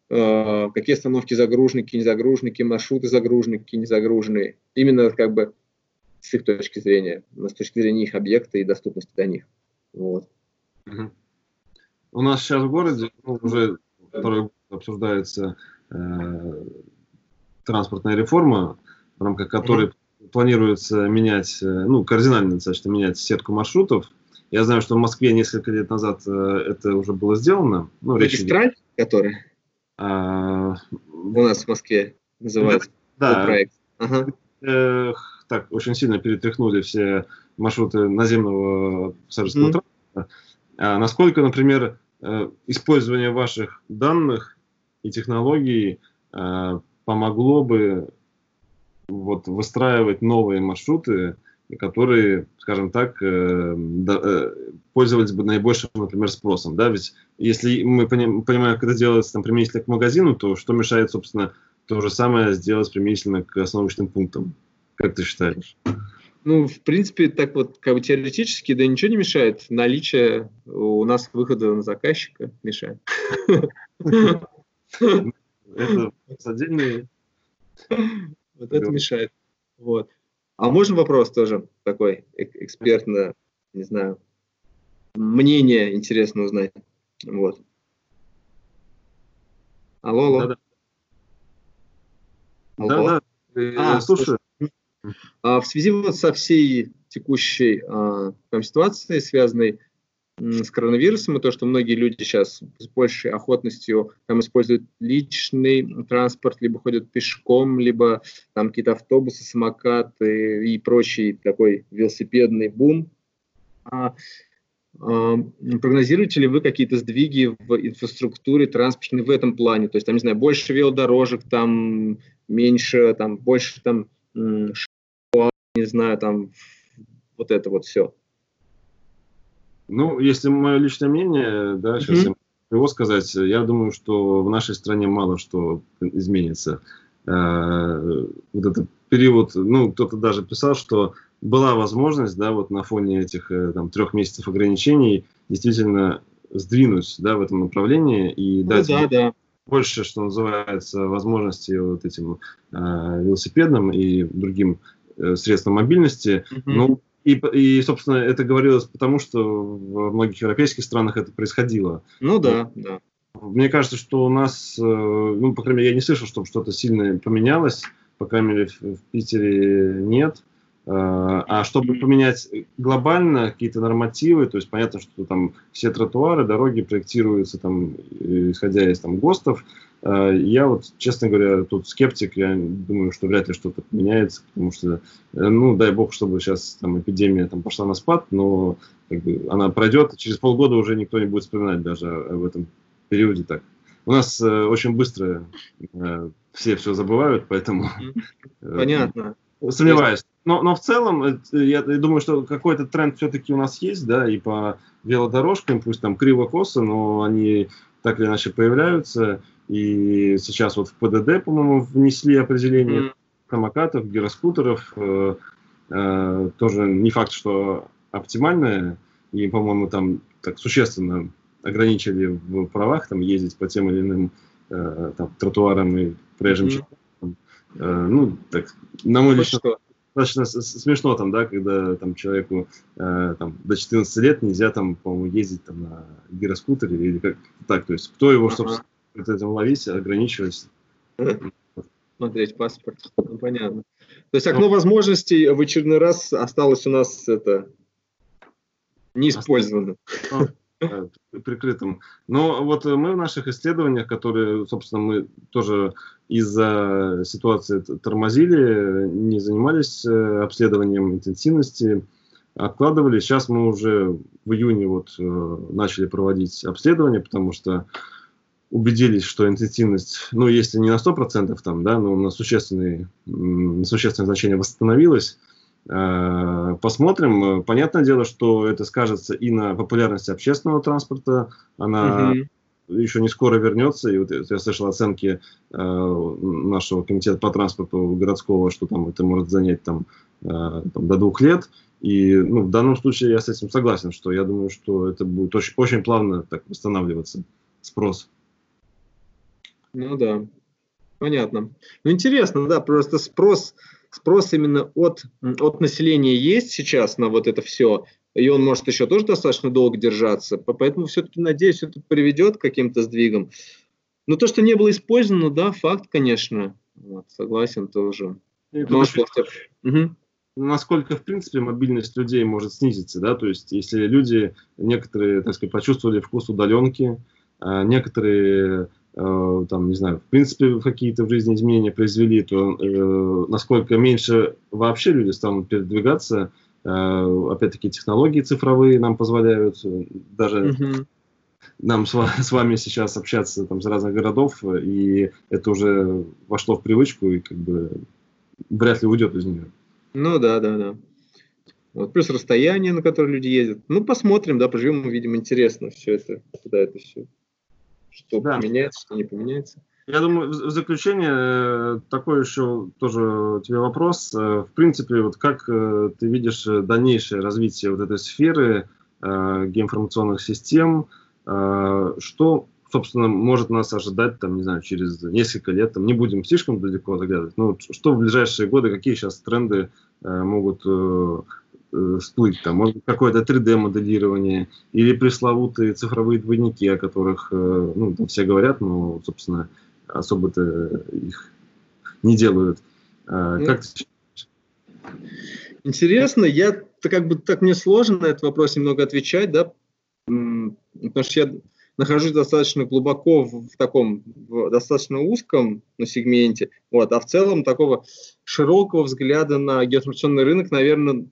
э, какие остановки загруженные, не загруженные, маршруты загруженные, не загруженные. Именно, как бы, с их точки зрения, с точки зрения их объекта и доступности до них. Вот. У нас сейчас в городе ну, уже второй обсуждается э, транспортная реформа, в рамках которой угу. планируется менять, э, ну, кардинально достаточно менять сетку маршрутов. Я знаю, что в Москве несколько лет назад э, это уже было сделано. Ну, Магистраль, идет... который а... у нас в Москве называется да, проект. Ага. Э, так, очень сильно перетряхнули все маршруты наземного пассажирского mm. транспорта. А насколько, например, э, использование ваших данных и технологий помогло бы вот, выстраивать новые маршруты которые, скажем так, э, э, пользовались бы наибольшим, например, спросом. Да? Ведь если мы поним, понимаем, как это делается там, применительно к магазину, то что мешает, собственно, то же самое сделать применительно к остановочным пунктам? Как ты считаешь? Ну, в принципе, так вот, как бы теоретически, да ничего не мешает. Наличие у нас выхода на заказчика мешает. Это отдельный... Вот это мешает. Вот. А можно вопрос тоже такой экспертно, не знаю, мнение интересно узнать. Вот. Алло, алло. Да, да. Алло. Да, да. А, слушаю. А, в связи вот со всей текущей а, там, ситуацией, связанной с коронавирусом, и то, что многие люди сейчас с большей охотностью там используют личный транспорт, либо ходят пешком, либо там какие-то автобусы, самокаты и прочий такой велосипедный бум. А, а, прогнозируете ли вы какие-то сдвиги в инфраструктуре транспортной в этом плане? То есть, там, не знаю, больше велодорожек, там меньше, там больше там не знаю, там вот это вот все. Ну, если мое личное мнение, да, сейчас mm-hmm. его сказать, я думаю, что в нашей стране мало что изменится. Э, вот этот период, ну, кто-то даже писал, что была возможность, да, вот на фоне этих э, там трех месяцев ограничений действительно сдвинуть, да, в этом направлении и ну, дать да, да. больше, что называется, возможностей вот этим э, велосипедам и другим э, средствам мобильности. Mm-hmm. Ну, и, и, собственно, это говорилось потому, что в многих европейских странах это происходило. Ну да, да. Мне кажется, что у нас, э, ну, по крайней мере, я не слышал, чтобы что-то сильно поменялось. По крайней мере, в, в Питере нет. Э, а чтобы поменять глобально какие-то нормативы, то есть понятно, что там все тротуары, дороги проектируются там, исходя из там ГОСТов, Э, я вот, честно говоря, тут скептик, я думаю, что вряд ли что-то поменяется, потому что, э, ну, дай бог, чтобы сейчас там эпидемия там пошла на спад, но как бы, она пройдет, через полгода уже никто не будет вспоминать даже в этом периоде так. У нас э, очень быстро э, все все забывают, поэтому... Понятно. Э, сомневаюсь. Но, но в целом, я, я думаю, что какой-то тренд все-таки у нас есть, да, и по велодорожкам, пусть там криво-косо, но они так или иначе появляются. И сейчас вот в ПДД, по-моему, внесли определение mm. самокатов, гироскутеров. Э, э, тоже не факт, что оптимальное. И, по-моему, там так существенно ограничили в правах там ездить по тем или иным э, там, тротуарам и проезжим mm. Э, ну, так, на мой личный достаточно смешно там, да, когда там человеку э, там, до 14 лет нельзя там, по-моему, ездить там на гироскутере или как так, то есть кто его, собственно, вот этим ловить, ограничивать. Смотреть паспорт, ну, понятно. То есть окно возможностей в очередной раз осталось у нас это не использовано. Ну, прикрытым. Но вот мы в наших исследованиях, которые, собственно, мы тоже из-за ситуации тормозили, не занимались э, обследованием интенсивности, откладывали. Сейчас мы уже в июне вот э, начали проводить обследование, потому что убедились, что интенсивность, ну, если не на 100%, там, да, но на, существенные, на существенное значение восстановилась. Э, посмотрим. Понятное дело, что это скажется и на популярности общественного транспорта. Она угу. еще не скоро вернется. И вот я слышал оценки э, нашего комитета по транспорту городского, что там это может занять там, э, там, до двух лет. И ну, в данном случае я с этим согласен, что я думаю, что это будет очень, очень плавно так восстанавливаться спрос. Ну да, понятно. Ну интересно, да, просто спрос, спрос именно от, от населения есть сейчас на вот это все, и он может еще тоже достаточно долго держаться, поэтому все-таки, надеюсь, это приведет к каким-то сдвигам. Но то, что не было использовано, да, факт, конечно, вот, согласен тоже. Может, угу насколько, в принципе, мобильность людей может снизиться, да, то есть, если люди, некоторые, так сказать, почувствовали вкус удаленки, а некоторые Э, там, не знаю, в принципе, какие-то в жизни изменения произвели, то э, насколько меньше вообще люди станут передвигаться, э, опять-таки технологии цифровые нам позволяют э, даже mm-hmm. нам с, с вами сейчас общаться там с разных городов, и это уже вошло в привычку и как бы вряд ли уйдет из нее. Ну да, да, да. Вот, плюс расстояние, на которое люди ездят. Ну, посмотрим, да, поживем, увидим. Интересно все это, куда это все, что да. поменяется, что не поменяется. Я думаю, в заключение э, такой еще тоже тебе вопрос. Э, в принципе, вот как э, ты видишь дальнейшее развитие вот этой сферы геоинформационных систем? Что, собственно, может нас ожидать, там, не знаю, через несколько лет? Там, не будем слишком далеко заглядывать. Ну, что в ближайшие годы, какие сейчас тренды могут всплыть? Там, может быть, какое-то 3D-моделирование или пресловутые цифровые двойники, о которых ну, все говорят, но, собственно, особо-то их не делают. А, как ты Интересно, я как бы так мне сложно на этот вопрос немного отвечать, да, потому что я нахожусь достаточно глубоко в, в таком в достаточно узком ну, сегменте, вот, а в целом такого широкого взгляда на геоинформационный рынок, наверное,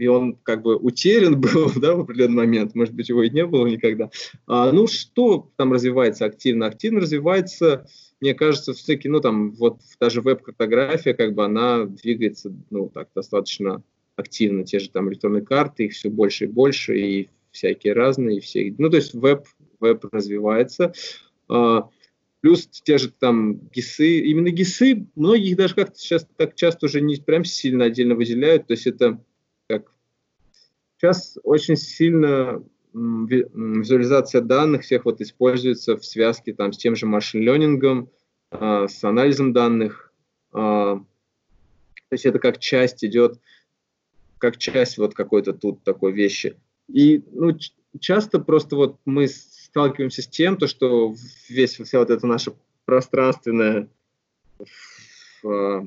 и он как бы утерян был да, в определенный момент, может быть, его и не было никогда. А, ну, что там развивается активно? Активно развивается, мне кажется, все-таки, ну, там, вот даже веб-картография, как бы, она двигается, ну, так, достаточно активно. Те же там электронные карты, их все больше и больше, и всякие разные, и все. Ну, то есть веб, веб развивается. А, плюс те же там ГИСы, именно ГИСы, многих даже как-то сейчас так часто уже не прям сильно отдельно выделяют, то есть это сейчас очень сильно визуализация данных всех вот используется в связке там с тем же машин-ленингом, а, с анализом данных. А, то есть это как часть идет, как часть вот какой-то тут такой вещи. И ну, часто просто вот мы сталкиваемся с тем, то, что весь, вся вот это наше пространственное, а,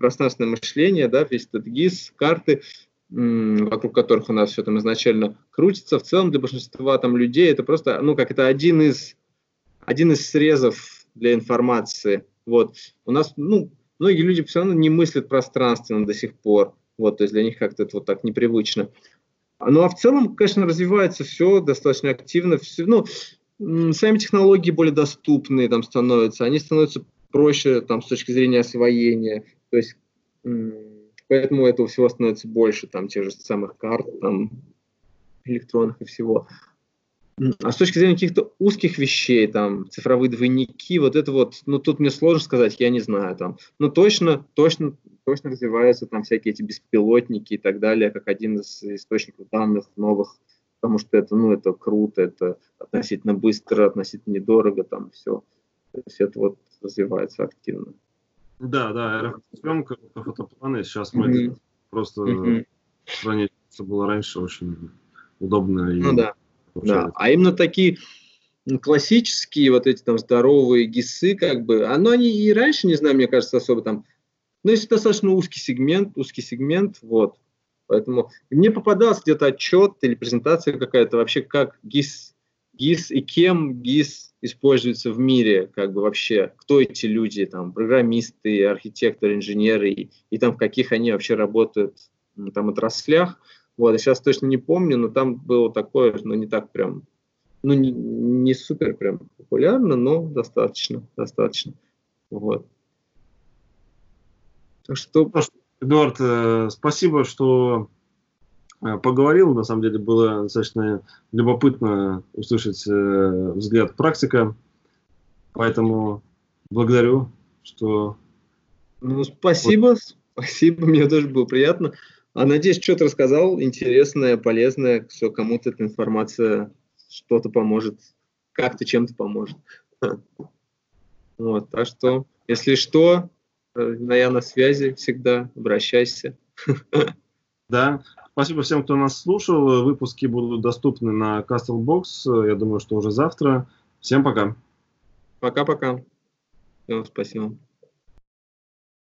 пространственное мышление, да, весь этот ГИС, карты, вокруг которых у нас все там изначально крутится, в целом для большинства там людей это просто, ну, как это один из, один из срезов для информации. Вот. У нас, ну, многие люди все равно не мыслят пространственно до сих пор. Вот, то есть для них как-то это вот так непривычно. Ну, а в целом, конечно, развивается все достаточно активно. Все, ну, сами технологии более доступные там становятся, они становятся проще там с точки зрения освоения. То есть Поэтому этого всего становится больше, там, тех же самых карт, там, электронных и всего. А с точки зрения каких-то узких вещей, там, цифровые двойники, вот это вот, ну, тут мне сложно сказать, я не знаю, там, но точно, точно, точно развиваются там всякие эти беспилотники и так далее, как один из источников данных новых, потому что это, ну, это круто, это относительно быстро, относительно недорого, там, все. То есть это вот развивается активно. Да, да, аэросъемка, фотопланы. Сейчас мы mm-hmm. просто mm-hmm. хранить было раньше очень удобно. И ну да. да. А именно такие классические вот эти там здоровые ГИСы, как бы, оно они и раньше, не знаю, мне кажется, особо там, но если достаточно узкий сегмент, узкий сегмент, вот, поэтому и мне попадался где-то отчет или презентация какая-то вообще, как ГИС, ГИС и кем ГИС используется в мире, как бы вообще, кто эти люди, там, программисты, архитекторы, инженеры, и, и там в каких они вообще работают там отраслях. Вот, я сейчас точно не помню, но там было такое, но ну, не так прям, ну, не, не супер прям популярно, но достаточно, достаточно. Вот. Так что... Эдуард, э, спасибо, что поговорил. На самом деле было достаточно любопытно услышать э, взгляд практика. Поэтому благодарю, что... Ну, спасибо, вот. спасибо, мне тоже было приятно. А надеюсь, что-то рассказал интересное, полезное, что кому-то эта информация что-то поможет, как-то чем-то поможет. Вот, так что, если что, э, я на связи всегда, обращайся. Да, Спасибо всем, кто нас слушал. Выпуски будут доступны на Castlebox. Я думаю, что уже завтра. Всем пока. Пока-пока. Спасибо.